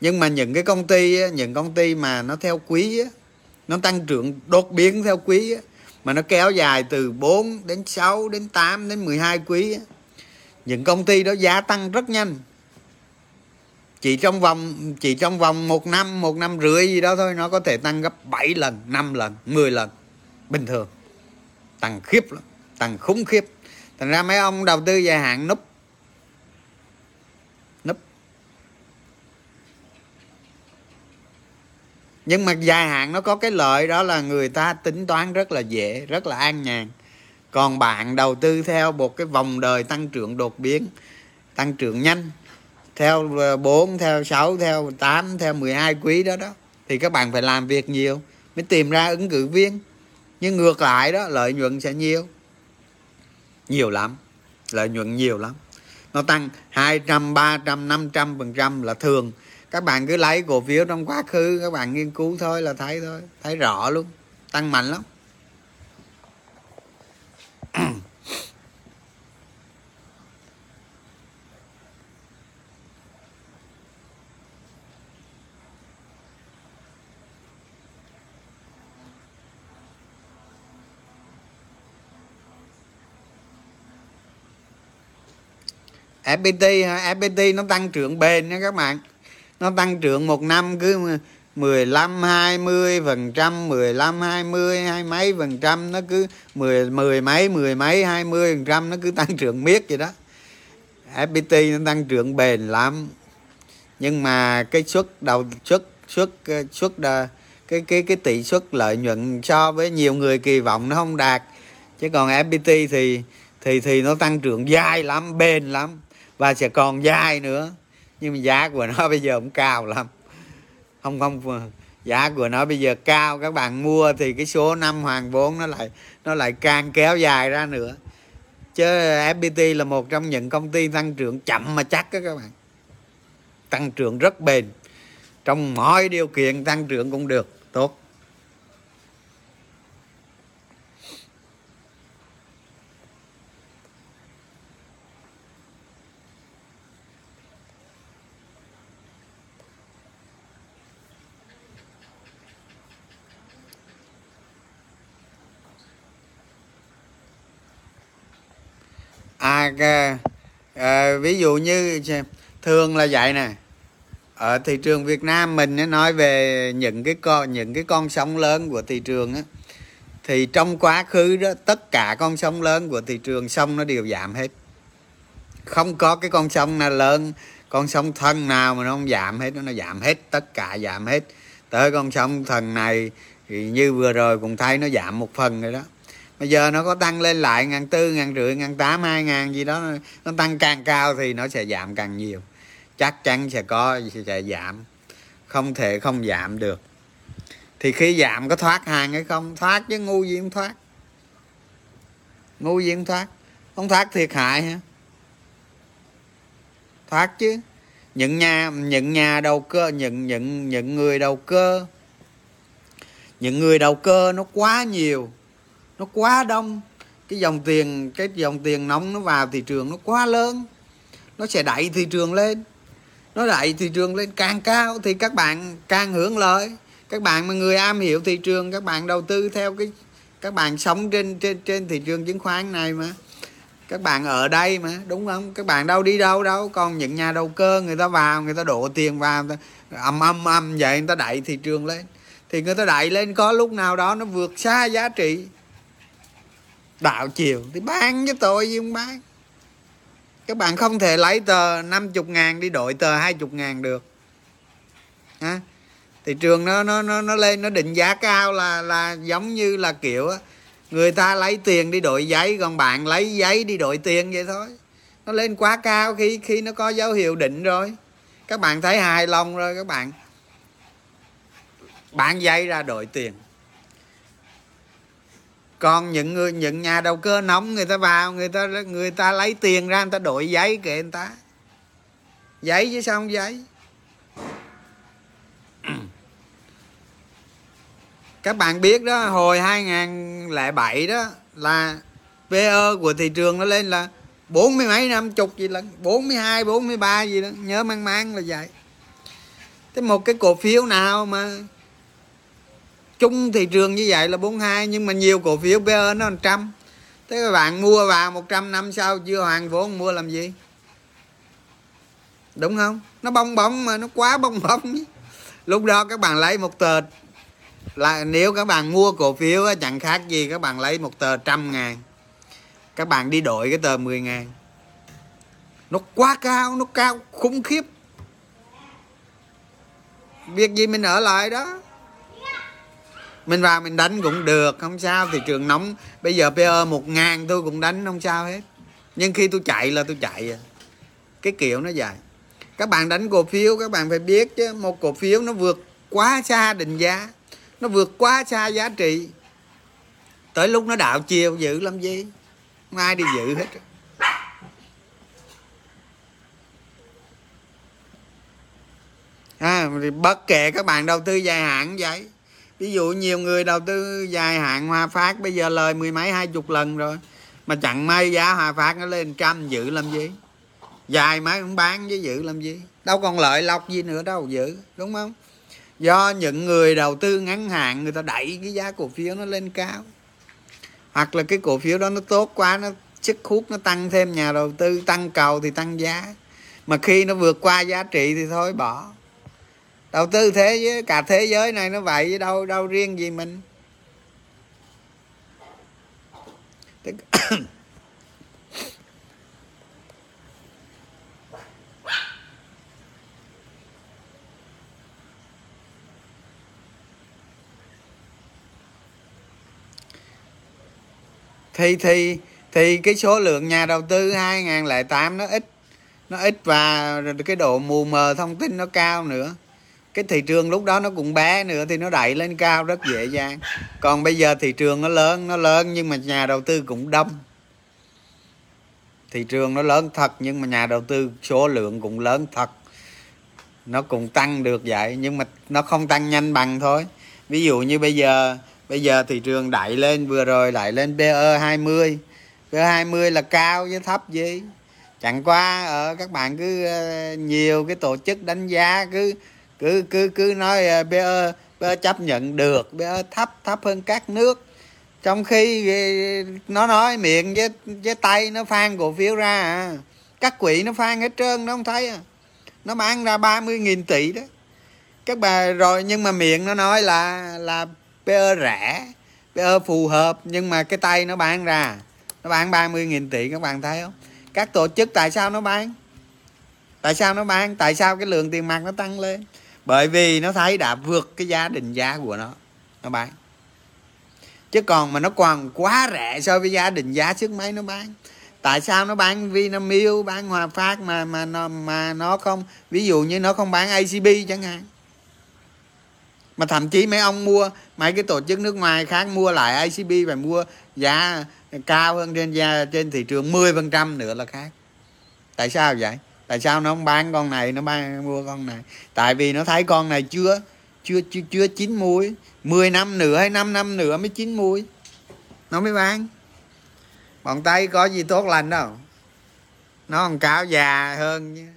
Nhưng mà những cái công ty những công ty mà nó theo quý nó tăng trưởng đột biến theo quý mà nó kéo dài từ 4 đến 6 đến 8 đến 12 quý những công ty đó giá tăng rất nhanh. Chỉ trong vòng, chỉ trong vòng một năm một năm rưỡi gì đó thôi, nó có thể tăng gấp 7 lần 5 lần 10 lần bình thường. Tăng khiếp lắm tăng khủng khiếp. Thành ra mấy ông đầu tư dài hạn núp. Núp. Nhưng mà dài hạn nó có cái lợi đó là người ta tính toán rất là dễ rất là an nhàn. Còn bạn đầu tư theo một cái vòng đời tăng trưởng đột biến tăng trưởng nhanh theo ờ, 4, theo 6, theo 8, theo 12 quý đó đó thì các bạn phải làm việc nhiều mới tìm ra ứng cử viên nhưng ngược lại đó lợi nhuận sẽ nhiều. Nhiều lắm. Lợi nhuận nhiều lắm. Nó tăng 200, 300, 500 phần trăm là thường. Các bạn cứ lấy cổ phiếu trong quá khứ các bạn nghiên cứu thôi là thấy thôi. Thấy rõ luôn. Tăng mạnh lắm. FPT FPT nó tăng trưởng bền nha các bạn. Nó tăng trưởng một năm cứ 15 20 phần trăm 15 20 hai mấy phần trăm, nó cứ 10 10 mấy 10 mấy 20 phần trăm, nó cứ tăng trưởng miết vậy đó. FPT nó tăng trưởng bền lắm. Nhưng mà cái suất đầu, suất suất suất ờ, cái cái cái tỷ suất lợi nhuận so với nhiều người kỳ vọng nó không đạt. Chứ còn FPT thì thì thì nó tăng trưởng dài lắm, bền lắm và sẽ còn dài nữa. Nhưng mà giá của nó bây giờ cũng cao lắm. Không không giá của nó bây giờ cao. Các bạn mua thì cái số năm hoàng vốn nó lại nó lại càng kéo dài ra nữa. Chứ FPT là một trong những công ty tăng trưởng chậm mà chắc đó các bạn. Tăng trưởng rất bền. Trong mọi điều kiện tăng trưởng cũng được. À, à, à ví dụ như thường là vậy nè. Ở thị trường Việt Nam mình nói về những cái con những cái con sóng lớn của thị trường á thì trong quá khứ đó tất cả con sóng lớn của thị trường sông nó đều giảm hết. Không có cái con sông nào lớn con sông thân nào mà nó không giảm hết nó giảm hết tất cả giảm hết. Tới con sông thần này thì như vừa rồi cũng thấy nó giảm một phần rồi đó bây giờ nó có tăng lên lại ngàn tư, ngàn rưỡi, ngàn tám, hai ngàn gì đó, nó tăng càng cao thì nó sẽ giảm càng nhiều. Chắc chắn sẽ có, sẽ giảm. Không thể không giảm được. Thì khi giảm có thoát hàng hay không? Thoát chứ ngu gì không thoát. Ngu gì không thoát. Không thoát thiệt hại hả? Thoát chứ. Những nhà những nhà đầu cơ, những những những người đầu cơ. Những người đầu cơ nó quá nhiều nó quá đông. Cái dòng tiền, cái dòng tiền nóng nó vào thị trường nó quá lớn. Nó sẽ đẩy thị trường lên. Nó đẩy thị trường lên càng cao thì các bạn càng hưởng lợi. Các bạn mà người am hiểu thị trường, các bạn đầu tư theo cái, các bạn sống trên trên trên thị trường chứng khoán này mà. Các bạn ở đây mà, đúng không? Các bạn đâu đi đâu đâu, còn những nhà đầu cơ người ta vào, người ta đổ tiền vào âm âm âm vậy người ta đẩy thị trường lên. Thì người ta đẩy lên có lúc nào đó nó vượt xa giá trị đạo chiều. Thì bán với tôi gì không bán các bạn không thể lấy tờ 50 ngàn đi đổi tờ 20 ngàn được. Ha thị trường nó nó nó nó lên, nó định giá cao là là giống như là kiểu người ta lấy tiền đi đổi giấy, còn bạn lấy giấy đi đổi tiền vậy thôi. Nó lên quá cao khi khi nó có dấu hiệu định rồi. Các bạn thấy hài lòng rồi các bạn. Bạn giấy ra đổi tiền còn những người, những nhà đầu cơ nóng, người ta vào, người ta người ta lấy tiền ra, người ta đổi giấy kệ người ta. Giấy chứ sao không giấy? Các bạn biết đó, hồi 2007 đó, là PE của thị trường nó lên là bốn mươi mấy, năm chục gì lần 42 43 gì đó. Nhớ mang mang là vậy. Thế một cái cổ phiếu nào mà chung thị trường như vậy là 42 nhưng mà nhiều cổ phiếu PE nó 100 thế các bạn mua vào 100 năm sau, chưa hoàn vốn, mua làm gì? Đúng không? Nó bong bóng mà, nó quá bong bóng. Lúc đó các bạn lấy một tờ là nếu các bạn mua cổ phiếu chẳng khác gì các bạn lấy một tờ trăm ngàn. Các bạn đi đổi cái tờ 10 ngàn. Nó quá cao, nó cao khủng khiếp. Việc gì mình ở lại đó? Mình vào mình đánh cũng được không sao thị trường nóng. Bây giờ PE một ngàn tôi cũng đánh không sao hết. Nhưng khi tôi chạy là tôi chạy à. cái kiểu nó dài các bạn đánh cổ phiếu các bạn phải biết chứ một cổ phiếu nó vượt quá xa định giá. Nó vượt quá xa giá trị. Tới lúc nó đạo chiều giữ làm gì không ai đi giữ hết. À, bất kể các bạn đầu tư dài hạn vậy ví dụ nhiều người đầu tư dài hạn hòa phát, bây giờ lời mười mấy, hai chục lần rồi. Mà chẳng may giá hòa phát nó lên trăm, giữ làm gì? Dài mấy cũng bán chứ giữ làm gì? Đâu còn lợi lộc gì nữa đâu, giữ, đúng không? Do những người đầu tư ngắn hạn, người ta đẩy cái giá cổ phiếu nó lên cao. Hoặc là cái cổ phiếu đó nó tốt quá, nó sức hút nó tăng thêm nhà đầu tư, tăng cầu thì tăng giá. Mà khi nó vượt qua giá trị thì thôi, bỏ đầu tư thế giới, cả thế giới này nó vậy chứ đâu đâu riêng gì mình. Thì thì thì cái số lượng nhà đầu tư 2008 nó ít. Nó ít và cái độ mù mờ thông tin nó cao nữa cái thị trường lúc đó nó cũng bé nữa thì nó đẩy lên cao rất dễ dàng. Còn bây giờ thị trường nó lớn nó lớn nhưng mà nhà đầu tư cũng đông. Thị trường nó lớn thật nhưng mà nhà đầu tư số lượng cũng lớn thật. Nó cũng tăng được vậy nhưng mà nó không tăng nhanh bằng thôi. Ví dụ như bây giờ bây giờ thị trường đẩy lên, vừa rồi đẩy lên PE 20 PE 20 là cao với thấp gì? Chẳng qua ở các bạn cứ ờ, nhiều cái tổ chức đánh giá cứ cứ cứ cứ nói à, ờ, PE, chấp nhận được PE thấp thấp hơn các nước. Trong khi à, nó nói miệng với với tay nó phan cổ phiếu ra à. các quỹ nó phan hết trơn nó không thấy à. Nó bán ra 30.000 tỷ đó. Các bà rồi nhưng mà miệng nó nói là là PE rẻ PE phù hợp nhưng mà cái tay nó bán ra nó bán 30.000 tỷ các bạn thấy không? Các tổ chức tại sao nó bán? Tại sao nó bán? Tại sao cái lượng tiền mặt nó tăng lên? Bởi vì nó thấy đã vượt cái giá định giá của nó. Nó bán. Chứ còn mà nó còn quá rẻ so với giá định giá trước mấy nó bán. Tại sao nó bán Vinamilk, bán Hòa Phát mà mà nó mà nó không, ví dụ như nó không bán ACB chẳng hạn. Mà thậm chí mấy ông mua, mấy cái tổ chức nước ngoài khác mua lại ICB và mua giá cao hơn trên, giá trên thị trường 10% nữa là khác. Tại sao vậy? Tại sao nó không bán con này, nó bán, mua con này? Tại vì nó thấy con này chưa chưa chưa chưa chín muối. 10 năm nữa hay 5 năm nữa mới chín muối. Nó mới bán. Bọn tây có gì tốt lành đâu. Nó còn cáo già hơn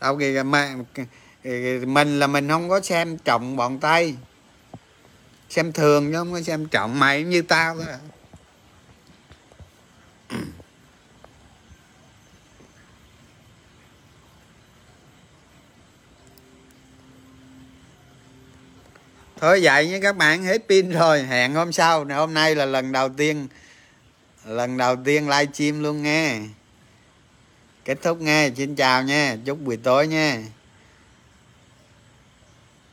đâu kìa mình là mình không có xem trọng bọn tây. Xem thường chứ không có xem trọng. Mày như tao thôi à. Thôi vậy nha các bạn, hết pin rồi, hẹn hôm sau. Hôm nay là lần đầu tiên, lần đầu tiên live stream luôn nghe. Kết thúc nghe, xin chào nha, chúc buổi tối nha.